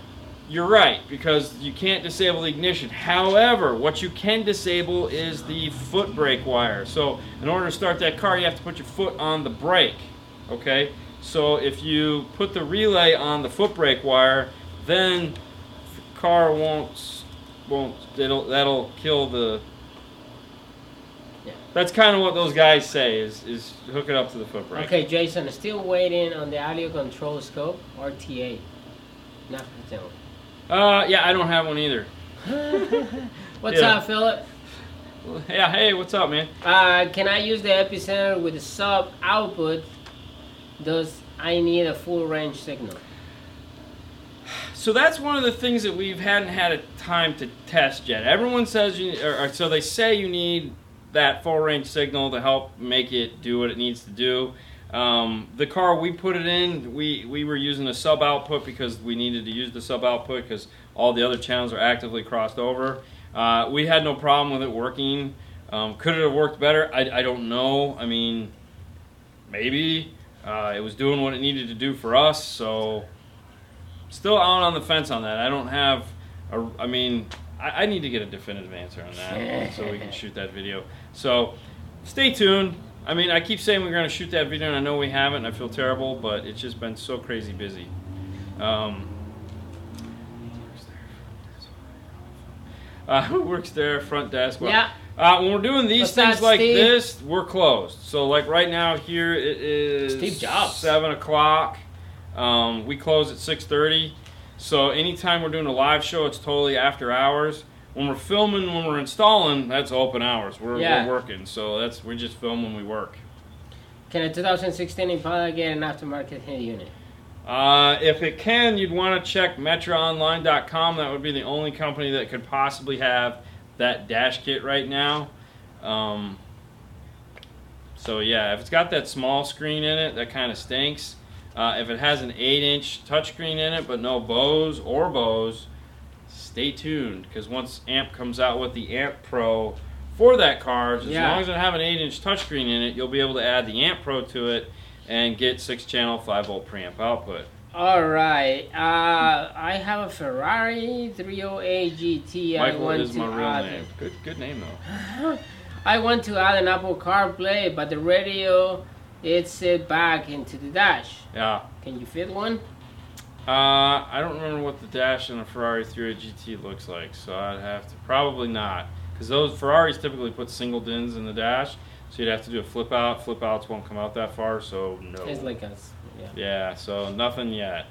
you're right because you can't disable the ignition. However, what you can disable is the foot brake wire. So in order to start that car, you have to put your foot on the brake. Okay. So if you put the relay on the foot brake wire, then the car won't won't it'll that'll kill the
Yeah.
that's kind of what those guys say is is hook it up to the foot brake.
Okay, Jason, still waiting on the AudioControl scope RTA. Not it.
Uh, yeah, I don't have one either.
What's
Yeah.
up, Philip?
Yeah, hey, what's up, man?
Uh, can I use the epicenter with the sub output? Does I need a full range signal?
So that's one of the things that we've hadn't had a time to test yet. Everyone says you, or, or so they say you need that full range signal to help make it do what it needs to do. Um, the car we put it in, we we were using a sub output because we needed to use the sub output because all the other channels are actively crossed over. Uh, we had no problem with it working. Um, could it have worked better? I, I don't know. I mean, maybe uh, it was doing what it needed to do for us. So still out on the fence on that. I don't have a. I mean, I, I need to get a definitive answer on that so we can shoot that video. So stay tuned. I mean, I keep saying we're going to shoot that video, and I know we haven't, and I feel terrible, but it's just been so crazy busy. Um, uh, who works there? Front desk. Well,
Yeah.
Uh, when we're doing these things like
Steve?
this, we're closed. So, like right now, here it is
Steve Jobs.
seven o'clock. Um, we close at six thirty. So, anytime we're doing a live show, it's totally after hours. When we're filming, when we're installing, that's open hours. We're,
Yeah.
we're working, so that's we just film when we work.
Can a 2016 Impala get an aftermarket head unit?
Uh, if it can, you'd want to check MetraOnline.com. That would be the only company that could possibly have that dash kit right now. Um, so yeah, if it's got that small screen in it, that kind of stinks. Uh, if it has an eight-inch touchscreen in it, but no Bose or Bose, stay tuned because once Amp comes out with the Amp Pro for that car, as
Yeah.
long as it have an eight-inch touchscreen in it, you'll be able to add the Amp Pro to it and get six-channel, five-volt preamp output.
All right. Uh, I have a Ferrari 308 GT. I
Michael
want
is my real name. Good, good name though.
I want to add an Apple CarPlay, but the radio it's set back into the dash.
Yeah.
Can you fit one?
Uh, I don't remember what the dash in a Ferrari 308 GT looks like, so I'd have to probably not, because those Ferraris typically put single dins in the dash, so you'd have to do a flip out. Flip outs won't come out that far, so no.
It's like us. Yeah.
yeah, so nothing yet.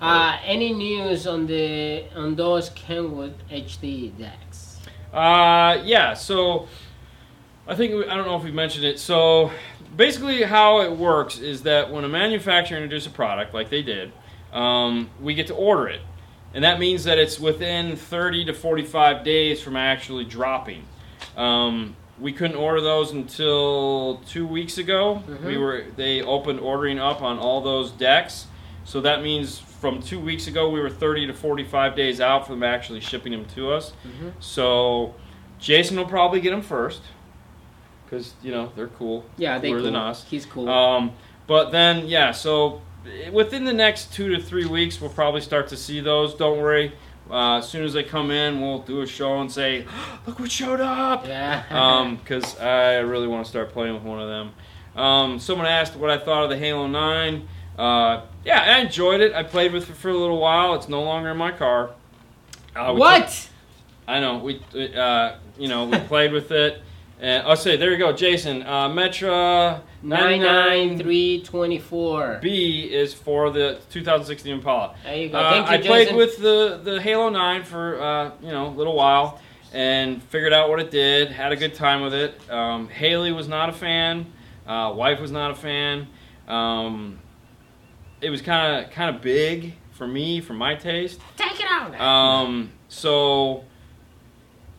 Uh, any news on the on those Kenwood HD decks?
Uh, yeah. So I think we, I don't know if we mentioned it. So basically, how it works is that when a manufacturer introduces a product, like they did, um, we get to order it, and that means that it's within 30 to 45 days from actually dropping. Um, we couldn't order those until two weeks ago.
Mhm.
We were they opened ordering up on all those decks. So that means from two weeks ago we were 30 to 45 days out from actually shipping them to us.
Mhm.
So Jason will probably get them first because you know they're cool,
Yeah, they
cooler
cool.
than us.
He's cool.
Um, but then, yeah, so eh, within the next two to three weeks, we'll probably start to see those. Don't worry. Uh, as soon as they come in, we'll do a show and say, "Look what showed up!"
yeah.
Because I really want to start playing with one of them. Um, someone asked what I thought of the Halo Nine. Uh, yeah, I enjoyed it. I played with it for a little while. It's no longer in my car. Uh,
what?
took- I know. We, uh, you know, we played with it. And I'll say, there you go, Jason. Uh, Metra
Nine
99
nine three twenty four.
B is for the 2016 Impala.
There you go.
Uh,
Thank you,
I played with the, the Halo 9 for uh, you know a little while and figured out what it did. Had a good time with it. Um, Haley was not a fan. Uh, wife was not a fan. Um, it was kind of kind of big for me, for my taste.
Take it out.
Um, so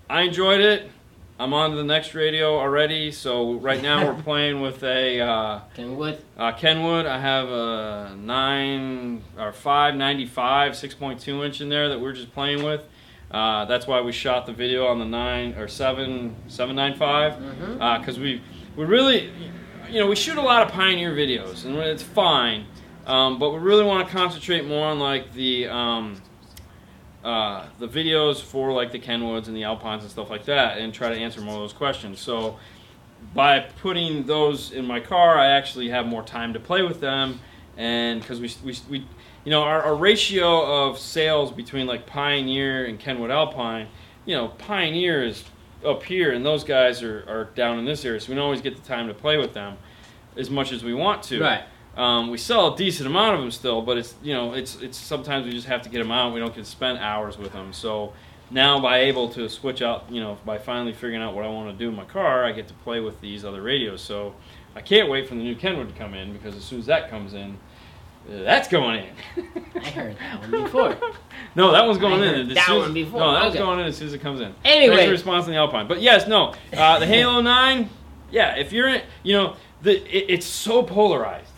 I enjoyed it. I'm on to the next radio already. So right now we're playing with a. Uh,
Kenwood.
uh, Kenwood, I have a nine or five ninety five, six point two inch in there that we're just playing with. Uh, that's why we shot the video on the nine or seven seven nine five because we we really you know we shoot a lot of Pioneer videos and it's fine, um, but we really want to concentrate more on like the um, uh, the videos for like the Kenwoods and the Alpines and stuff like that, and try to answer more of those questions. So by putting those in my car, I actually have more time to play with them, and because we, we, we, you know, our, our ratio of sales between like Pioneer and Kenwood Alpine, you know, Pioneer is up here, and those guys are, are down in this area, so we don't always get the time to play with them as much as we want to.
Right.
Um, we sell a decent amount of them still, but it's you know it's it's sometimes we just have to get them out. We don't get to spend hours with them. So now by able to switch out, you know, by finally figuring out what I want to do in my car, I get to play with these other radios. So I can't wait for the new Kenwood to come in because as soon as that comes in, that's going in.
I heard that one before.
no, that one's going in.
that
soon-
one before.
No, that one's going in as soon as it comes in.
Anyway.
Thanks for response on the Alpine. But yes, no, uh, the Halo Nine. Yeah, if you're in, you know, the it, it's so polarized.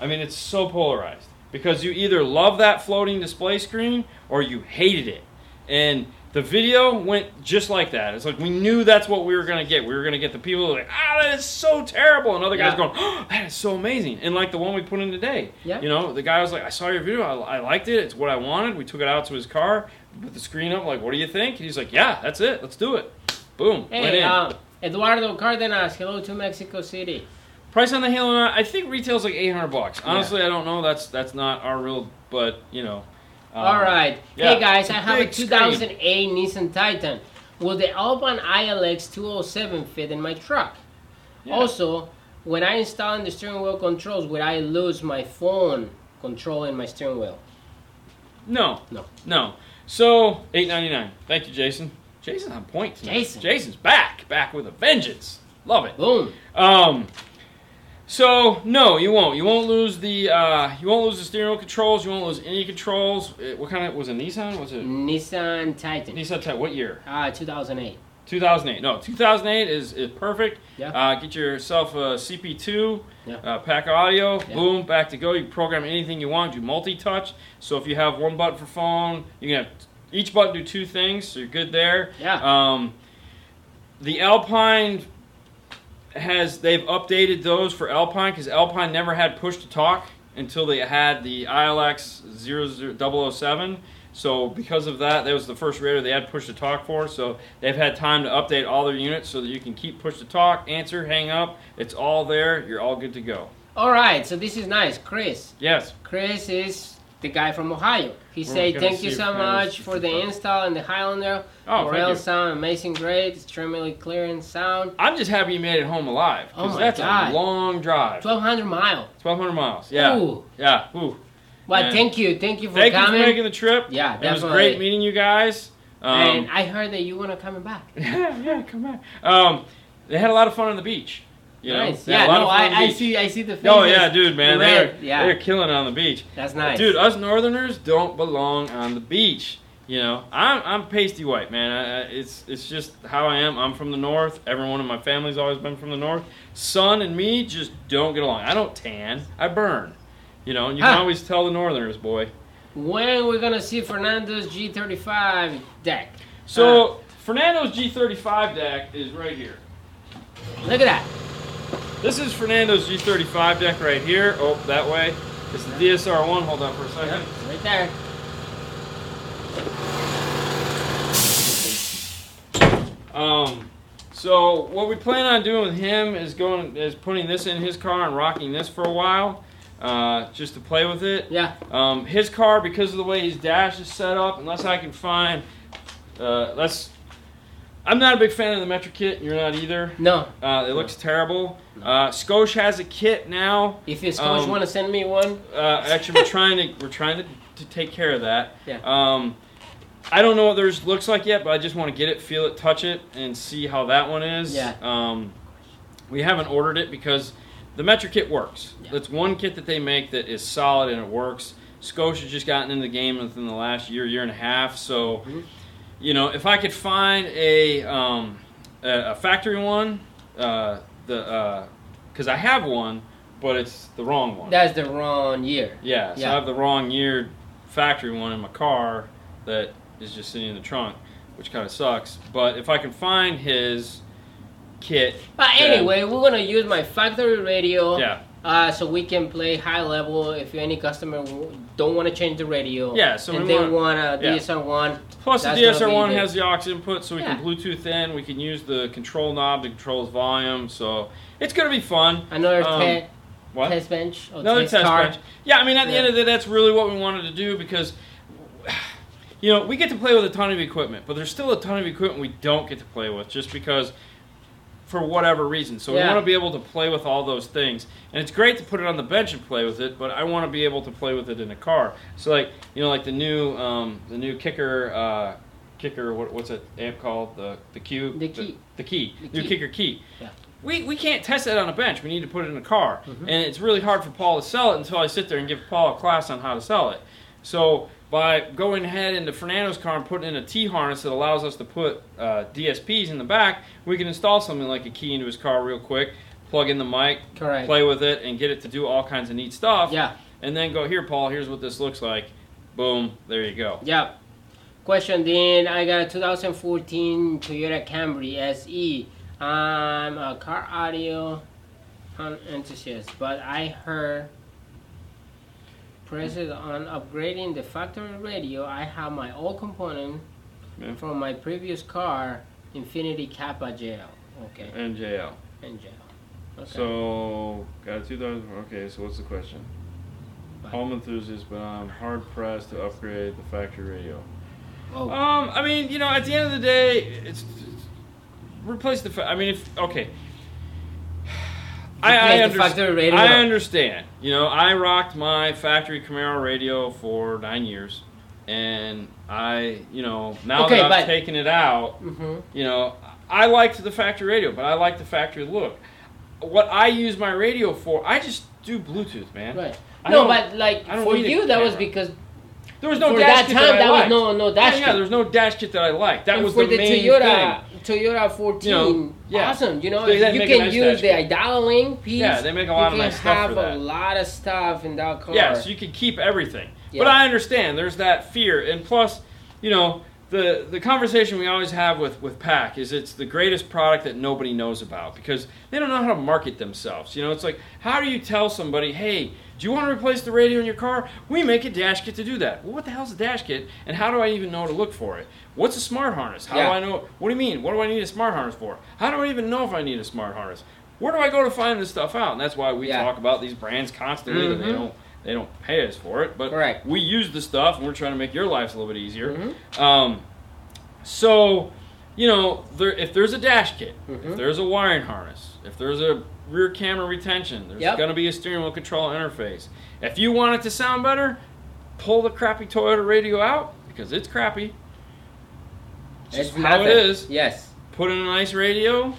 I mean, it's so polarized because you either love that floating display screen or you hated it. And the video went just like that. It's like we knew that's what we were gonna get. We were gonna get the people like, ah, that is so terrible, and other guys
Yeah.
going, oh, that is so amazing. And like the one we put in today,
Yeah.
you know, the guy was like, I saw your video, I, I liked it, it's what I wanted. We took it out to his car, put the screen up, like, what do you think? He's like, yeah, that's it, let's do it. Boom, went
Hey,
in.
uh, Eduardo Cardenas. Hello to Mexico City.
Price on the Halo 9, I think retails like 800 bucks. Honestly, I don't know. That's that's not our real, but you know. um,
All right.
yeah,
hey guys, I have a
big screen.
2008 Nissan Titan. Will the Alpine ILX 207 fit in my truck?
yeah.
Also, when I install in the steering wheel controls, will I lose my phone controlling my steering wheel?
no,
No.
no. So 8.99. Thank you, Jason. Jason's on point. Tonight.
Jason.
Jason's back, back with a vengeance. Love it.
Boom.
Um. So no, you won't. You won't lose the. Uh, you won't lose the steering wheel controls. You won't lose any controls. Uh, What kind of was it? Nissan? Was it
Nissan Titan.
Nissan? Type? What year?
Ah, 2008.
2008. No, 2008 is, is perfect.
Yeah.
Uh, get yourself a CP2,
Yeah.
uh, PAC audio,
Yeah.
boom, back to go. You can program anything you want. Do multi-touch. So if you have one button for phone, you can have each button do two things. So you're good there.
Yeah.
Um, the Alpine has they've updated those for Alpine because Alpine never had push to talk until they had the ILX 007. So because of that, that was the first radio they had push to talk for. So they've had time to update all their units so that you can keep push to talk, answer, hang up. It's all there. You're all good to go.
All right, so this is nice. Chris.
Yes.
Chris is the guy from Ohio. He
We're
said, "Thank you so much for the
fun.
install and the Highlander.
Oh, thank you.
sound amazing, great, extremely clear and sound.
I'm just happy you made it home alive
Oh
because
my
that's
God.
a long drive.
1,200 mile.
1,200 miles. Yeah.
Ooh.
Yeah. Ooh.
Well, thank you, thank you for
Thank you for making the trip.
Yeah,
It was great meeting you guys. Um,
and I heard that you wanna come back.
yeah, yeah, come back. Um, they had a lot of fun on the beach. You know?
nice.
They had
Yeah, no,
of fun on the
I, I see, I see the. Faces.
Oh yeah, dude, man, they're
yeah,
they're killing on the beach.
that's nice.
Dude, us Northerners don't belong on the beach. You know, I'm I'm pasty white, man. I, it's it's just how I am. I'm from the north. Everyone in my family's always been from the north. Sun and me just don't get along. I don't tan. I burn. You know, and you
Huh.
can always tell the Northerners, boy.
When we're gonna see Fernando's G35 deck?
So uh, Fernando's G35 deck is right here.
Look at that.
This is Fernando's G35 deck right here. Oh, that way. It's the DSR1. Hold on for a second.
Right there.
Um, so what we plan on doing with him is going is putting this in his car and rocking this for a while, uh, just to play with it.
Yeah.
Um, his car, because of the way his dash is set up, unless I can find, uh, that's. I'm not a big fan of the Metra kit. You're not either.
No.
Uh, it looks terrible. Uh, Scosche has a kit now.
If your coach
Um,
want to send me one,
Uh, actually, we're trying to we're trying to, to take care of that.
Yeah.
Um, I don't know what theirs looks like yet, but I just want to get it, feel it, touch it, and see how that one is.
Yeah.
Um, we haven't ordered it because the Metra kit works.
Yeah.
It's one kit that they make that is solid and it works. Scosche's just gotten into the game within the last year, year and a half. So,
Mhm.
You know, if I could find a um, a, a factory one, uh, the because I have one, but it's the wrong one.
that's the wrong year.
Yeah, so
Yeah.
I have the wrong year factory one in my car that is just sitting in the trunk, which kind of sucks. But if I can find his kit,
But
then-
anyway, we're gonna use my factory radio.
yeah,
Uh, so we can play high level if any customer don't want to change the radio.
Yeah, so
and
we
they
want-
a
yeah.
DSR one.
Plus the DSR one has the aux input, so we
Yeah.
can Bluetooth in. We can use the control knob to control his volume. So it's gonna be fun.
Another
Um,
te-
What?
test bench.
Another
test
test
car.
bench. Yeah, I mean, at the
Yeah.
end of the day, that's really what we wanted to do because, you know, we get to play with a ton of equipment, but there's still a ton of equipment we don't get to play with just because, for whatever reason. So we want to be able to play with all those things, and it's great to put it on the bench and play with it. But I want to be able to play with it in a car. So like, you know, like the new, um, the new kicker. Uh, Kicker, what, what's that amp called? The the cube.
The key.
The, key.
The
new
key.
kicker key
Yeah.
we, we can't test that on a bench. We need to put it in a car.
Mhm.
And it's really hard for Paul to sell it until I sit there and give Paul a class on how to sell it. So by going ahead into Fernando's car and putting in a T harness that allows us to put uh, DSPs in the back, we can install something like a key into his car real quick, plug in the mic,
Correct.
play with it, and get it to do all kinds of neat stuff.
Yeah.
And then go, here, Paul, here's what this looks like. Boom, there you go.
Yeah. Question then I got a 2014 Toyota Camry SE. I'm a car audio enthusiast, but I heard pressed on upgrading the factory radio. I have my old component
Yeah.
from my previous car, Infinity Kappa JL. Okay,
NJL.
and JL. Okay.
So, got a 2000. Okay, so what's the question?
Bye.
Home enthusiast, but I'm hard pressed to upgrade the factory radio.
oh,
Um, I mean, you know, at the end of the day, it's, it's replace the. Fa- I mean, if okay, I, I, under-. I understand. You know, I rocked my factory Camaro radio for nine years, and I, you know, now
Okay,
that I've
but-
taken it out,
hmm
you know, I liked the factory radio, but I like the factory look. What I use my radio for, I just do Bluetooth, man.
Right.
I
No, but like for you, that was because
There was no
for
dash
that
kit
time
that I
that was
liked.
no no dash
yeah, yeah, there was no dash kit that I liked. That
And
was
for
the
the
main
Toyota
thing.
Toyota 14.
You know, yeah.
Awesome. You know,
they
you can
nice
use the dialing piece.
Yeah, they make a lot of
you can
nice stuff
have
for that.
a lot of stuff in that car.
Yeah, so you can keep everything.
Yeah.
But I understand there's that fear, and plus, you know, the the conversation we always have with with PAC is it's the greatest product that nobody knows about because they don't know how to market themselves. You know, it's like how do you tell somebody, hey, do you want to replace the radio in your car? We make a dash kit to do that. Well, what the hell's a dash kit, and how do I even know to look for it? What's a smart harness? How
Yeah.
do I know? What do you mean? What do I need a smart harness for? How do I even know if I need a smart harness? Where do I go to find this stuff out? And that's why we
Yeah.
talk about these brands constantly that they
Mhm.
don't they don't pay us for it, but
Correct.
we use the stuff and we're trying to make your lives a little bit easier.
Mhm.
Um, so, you know, there, if there's a dash kit,
Mhm.
if there's a wiring harness, if there's a rear camera retention, there's
Yep.
going to be a steering wheel control interface. If you want it to sound better, pull the crappy Toyota radio out because it's crappy. It's how it is.
Yes.
Put in a nice radio,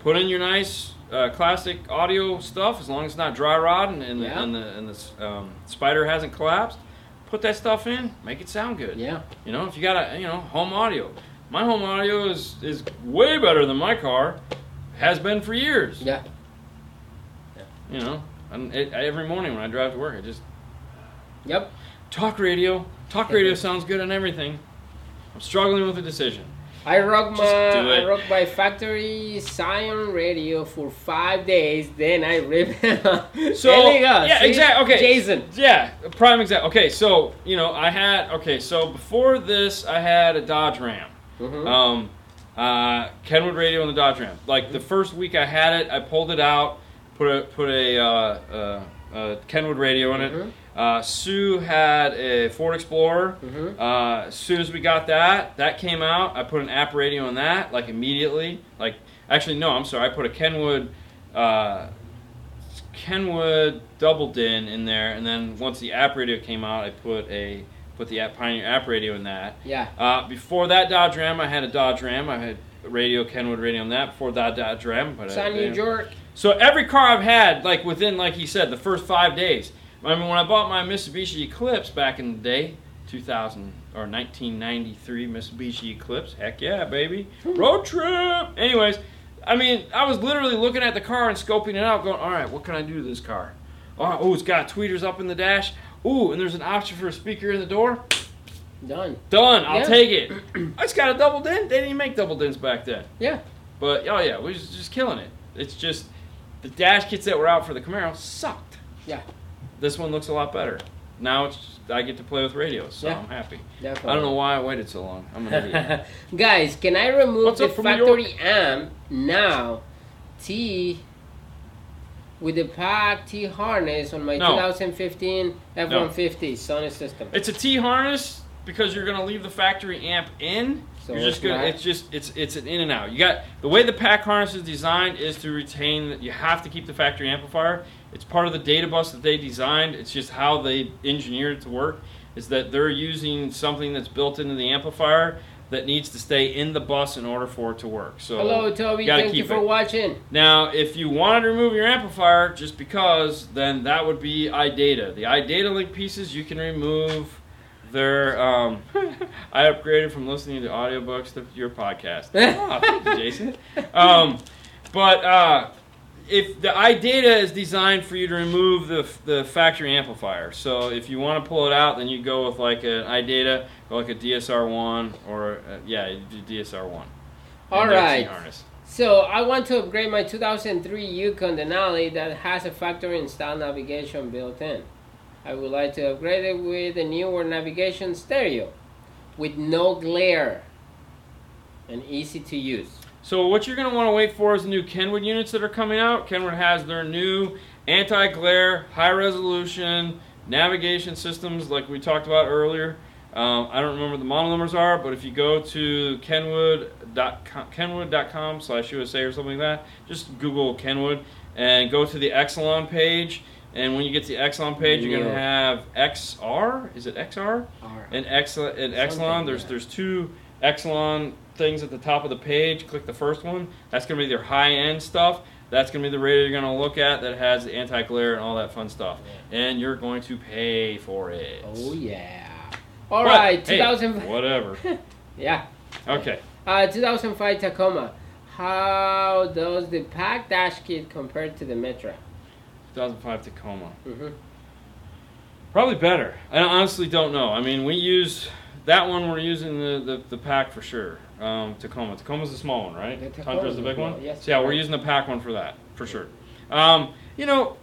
put in your nice uh, classic audio stuff as long as it's not dry rot and, and,
Yeah.
the, and the, and the um, spider hasn't collapsed. Put that stuff in, make it sound good.
Yeah.
You know, if you got a you know home audio, my home audio is is way better than my car, has been for years.
Yeah.
You know, and it, every morning when I drive to work, I just
Yep.
Talk radio. Talk radio sounds good on everything. I'm struggling with a decision.
I rock my I rock my factory Scion radio for five days. Then I rip.
So
There you go.
yeah, exactly. Okay,
Jason.
Yeah, prime example. Okay, so you know, I had okay, so before this, I had a Dodge Ram.
Mhm.
Um, uh, Kenwood radio on the Dodge Ram. Like the first week I had it, I pulled it out, put a put a uh, uh, uh, Kenwood radio in it. Uh, Sue had a Ford Explorer.
Mhm.
Uh, as soon as we got that, that came out. I put an app radio on that, like immediately. Like, actually, no, I'm sorry. I put a Kenwood, uh, Kenwood double din in there, and then once the app radio came out, I put a put the app, Pioneer app radio in that.
Yeah.
Uh, before that Dodge Ram, I had a Dodge Ram. I had radio Kenwood radio on that. Before that Dodge Ram, but
on New York.
so every car I've had, like within, like he said, the first five days. I mean, when I bought my Mitsubishi Eclipse back in the day, 2000 or 1993 Mitsubishi Eclipse, heck yeah, baby, road trip. Anyways, I mean, I was literally looking at the car and scoping it out, going, all right, what can I do to this car? Oh, oh, it's got tweeters up in the dash. Ooh, and there's an option for a speaker in the door.
Done.
Done. I'll
Yeah.
take it. I just got a double din. They didn't even make double dins back then.
Yeah.
But oh yeah, we was just killing it. It's just the dash kits that were out for the Camaro sucked.
Yeah.
This one looks a lot better. Now it's I get to play with radios, so
Yeah.
I'm happy.
Definitely.
I don't know why I waited so long. I'm an idiot.
Guys, can I remove
What's
the factory amp now? T with the PAC T harness on my
No.
2015 F150 Sony system.
it's a T harness because you're gonna leave the factory amp in.
So
you're just
it's
gonna. It's just it's it's an in and out. You got the way the PAC harness is designed is to retain. You have to keep the factory amplifier. It's part of the data bus that they designed. It's just how they engineered it to work. Is that they're using something that's built into the amplifier that needs to stay in the bus in order for it to work. So
Hello, Toby. Thank you for
it.
watching.
Now, if you wanted to remove your amplifier just because, then that would be iData. The iDatalink pieces you can remove. Their um, I upgraded from listening to audiobooks to your podcast. oh, thank you, Jason. Um, but uh, if the iData is designed for you to remove the the factory amplifier, so if you want to pull it out, then you go with like an iData or like a DSR one or uh, yeah, you do DSR one.
All right.
Harness.
So I want to upgrade my 2003 Yukon Denali that has a factory installed navigation built in. I would like to upgrade it with a newer navigation stereo with no glare and easy to use.
So what you're going to want to wait for is the new Kenwood units that are coming out. Kenwood has their new anti-glare, high-resolution navigation systems, like we talked about earlier. Um, I don't remember what the model numbers are, but if you go to kenwood.com, slash USA or something like that, just Google Kenwood and go to the Excelon page. And when you get to the Excelon page, you're going to have XR. Is it XR?
Or-
And Excelon, and
Excelon
there's there's two Excelon things at the top of the page. Click the first one. That's going to be their high end stuff. That's going to be the radio you're going to look at that has the anti glare and all that fun stuff. And you're going to pay for it.
Oh yeah. All
But,
right,
hey,
2000.
whatever.
yeah.
Okay.
Uh, 2005 Tacoma. How does the PAC dash kit compare to the Metra?
2005 Tacoma.
hmm
Probably better. I honestly don't know. I mean, we use that one. We're using the, the, the PAC for sure. Um, Tacoma. Tacoma's the small one, right?
The
Tundra's the
the
big one.
yes,
So yeah, we're using the PAC one for that for sure. Um, you know,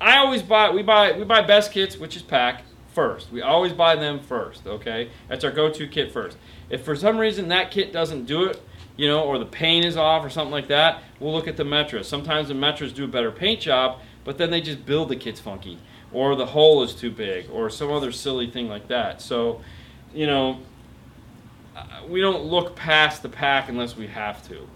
I always buy. We buy we buy best kits, which is PAC first. We always buy them first. Okay, that's our go-to kit first. If for some reason that kit doesn't do it, you know, or the paint is off or something like that, we'll look at the Metras. Sometimes the Metras do a better paint job, but then they just build the kits funky, or the hole is too big, or some other silly thing like that. So, you know, we don't look past the PAC unless we have to.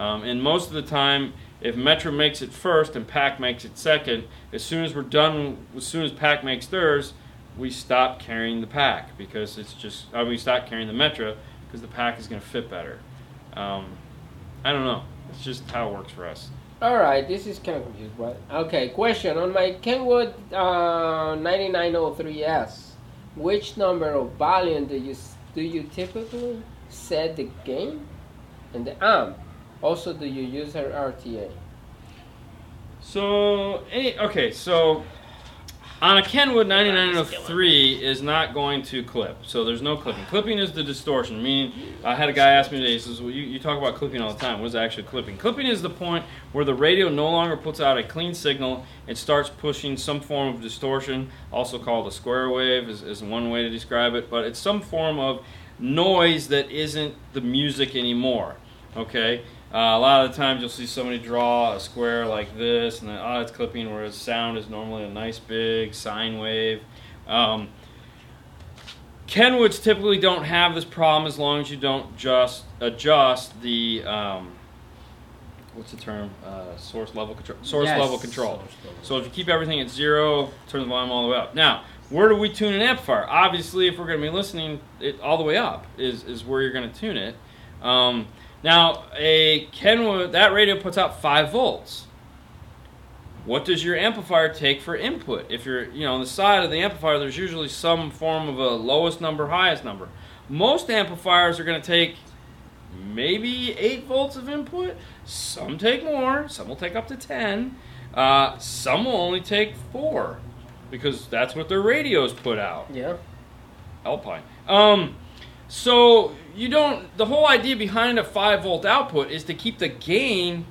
Um, and most of the time, if Metra makes it first and PAC makes it second, as soon as we're done, as soon as PAC makes theirs, we stop carrying the PAC because it's just, we stop carrying the Metra because the PAC is going to fit better. Um, I don't know. It's just how it works for us.
All right, this is kind of confused. But okay, question on my Kenwood uh, 9903S. Which number of volume do you do you typically set the gain and the amp? Also, do you use an RTA?
So, any, okay, so On a Kenwood 9903 is not going to clip, so there's no clipping. Clipping is the distortion, meaning I had a guy ask me today, he says, well, you, you talk about clipping all the time. What is actually clipping? Clipping is the point where the radio no longer puts out a clean signal. It starts pushing some form of distortion, also called a square wave is, is one way to describe it, but it's some form of noise that isn't the music anymore, okay? Uh, a lot of the times you'll see somebody draw a square like this, and then oh, it's clipping, whereas sound is normally a nice big sine wave. Um, Kenwoods typically don't have this problem as long as you don't just adjust the um, what's the term uh, source level control source
Yes.
level control.
Source level.
So if you keep everything at zero, turn the volume all the way up. Now, where do we tune an amplifier? Obviously, if we're going to be listening it all the way up, is is where you're going to tune it. Um, now, a Kenwood that radio puts out five volts. What does your amplifier take for input? If you're, you know, on the side of the amplifier, there's usually some form of a lowest number, highest number. Most amplifiers are going to take maybe 8 volts of input. Some take more, some will take up to 10. Uh, some will only take 4 because that's what their radios put out.
Yeah.
Alpine. Um, so you don't. The whole idea behind a five volt output is to keep the gain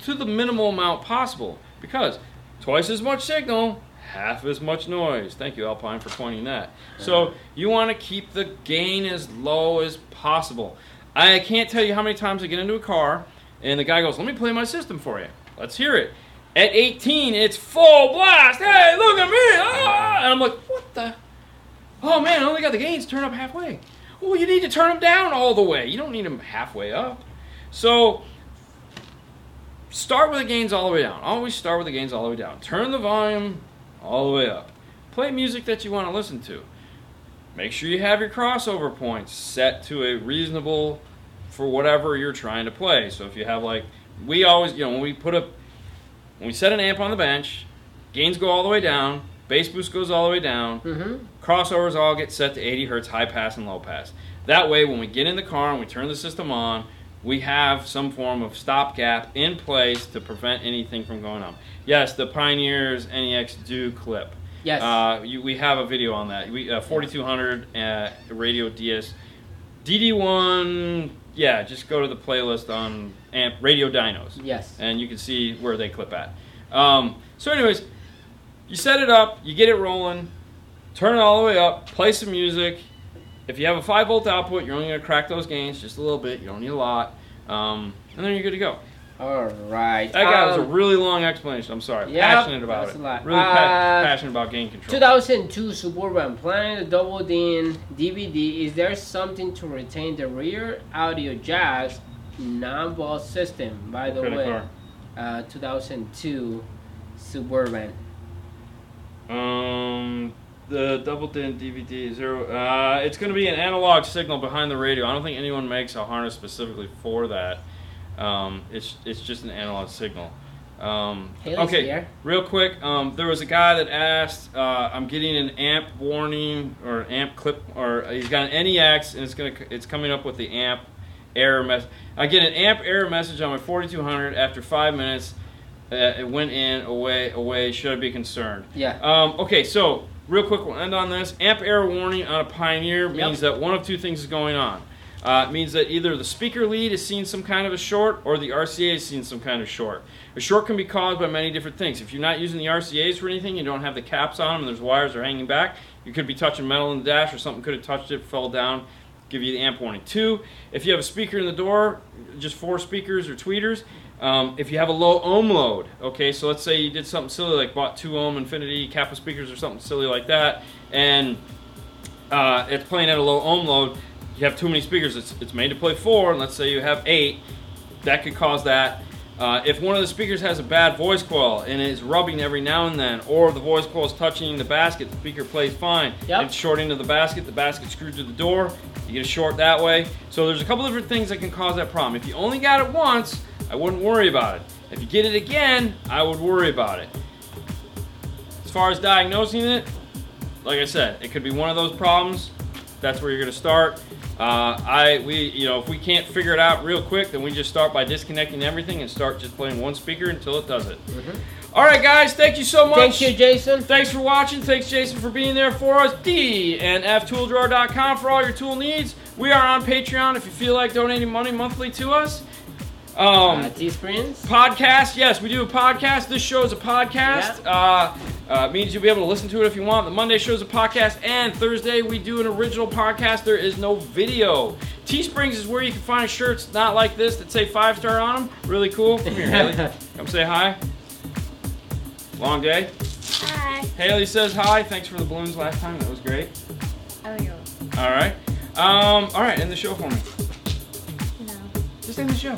to the minimal amount possible because twice as much signal, half as much noise. Thank you, Alpine, for pointing that. So you want to keep the gain as low as possible. I can't tell you how many times I get into a car and the guy goes, "Let me play my system for you. Let's hear it." At 18, it's full blast. Hey, look at me! Ah! And I'm like, "What the?" Oh man, I only got the gains turned up halfway. Well, you need to turn them down all the way. You don't need them halfway up. So start with the gains all the way down. Always start with the gains all the way down. Turn the volume all the way up. Play music that you want to listen to. Make sure you have your crossover points set to a reasonable for whatever you're trying to play. So if you have like we always, you know, when we put a when we set an amp on the bench, gains go all the way down, bass boost goes all the way down,
Mm-hmm.
Crossovers all get set to 80 hertz high pass and low pass. That way, when we get in the car and we turn the system on, we have some form of stopgap in place to prevent anything from going on. Yes, the Pioneers NEX do clip.
Yes.
Uh, you, we have a video on that. We uh, 4200 uh, Radio DS DD1. Yeah, just go to the playlist on amp Radio Dinos
yes.
and you can see where they clip at. Um, so, anyways, you set it up, you get it rolling, turn it all the way up, play some music. If you have a 5 volt output, you're only going to crack those gains just a little bit. You don't need a lot. Um, and then you're good to go.
All right.
That guy was a
Um,
really long explanation. I'm sorry.
yeah,
passionate about it. Really pa-
Uh,
passionate about gain control.
2002 Suburban playing the double DIN DVD. Is there something to retain the rear audio jacks non-ball system? By the way, uh, 2002 Suburban.
Um, the double din DVD zero. Uh, it's going to be an analog signal behind the radio. I don't think anyone makes a harness specifically for that. Um, it's it's just an analog signal. Um, okay,
here.
real quick. Um, there was a guy that asked. Uh, I'm getting an amp warning or an amp clip, or he's got an NEX, and it's gonna it's coming up with the amp error message. I get an amp error message on my 4200 after five minutes. Uh, it went in, away, away. Should I be concerned?
Yeah.
Um, okay, so real quick, we'll end on this. Amp error warning on a Pioneer
Yep.
means that one of two things is going on. Uh, it means that either the speaker lead is seeing some kind of a short or the RCA is seeing some kind of short. A short can be caused by many different things. If you're not using the RCAs for anything, you don't have the caps on them, and there's wires that are hanging back, you could be touching metal in the dash or something could have touched it, fell down, give you the amp warning. Two, if you have a speaker in the door, just four speakers or tweeters, um, if you have a low ohm load, okay, so let's say you did something silly like bought two ohm Infinity Kappa speakers or something silly like that, and uh, it's playing at a low ohm load, you have too many speakers. It's, it's made to play four, and let's say you have eight, that could cause that. Uh, if one of the speakers has a bad voice coil and is rubbing every now and then, or the voice coil is touching the basket, the speaker plays fine.
Yep.
It's short into the basket, the basket screwed to the door, you get a short that way. So there's a couple different things that can cause that problem. If you only got it once, I wouldn't worry about it. If you get it again, I would worry about it. As far as diagnosing it, like I said, it could be one of those problems. That's where you're going to start. Uh, I we you know if we can't figure it out real quick, then we just start by disconnecting everything and start just playing one speaker until it does it. All right, guys. Thank you so much.
Thank you, Jason.
Thanks for watching. Thanks, Jason, for being there for us. D and FToolDrawer.com for all your tool needs. We are on Patreon if you feel like donating money monthly to us. Um,
Uh, Teesprings.
podcast, yes, we do a podcast. This show is a podcast. Uh, uh, means you'll be able to listen to it if you want. The Monday show is a podcast, and Thursday we do an original podcast. There is no video. Teesprings is where you can find shirts not like this that say five star on them. Really cool. Come here, Haley. Come say hi. Long day.
Hi.
Haley says hi. Thanks for the balloons last time. That was great.
Oh, you.
All right. Um, all right, end the show for me.
No.
Just end the show.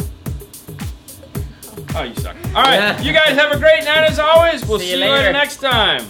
Oh, you suck. All right, you guys have a great night as always. We'll see,
See
you later
later.
next time.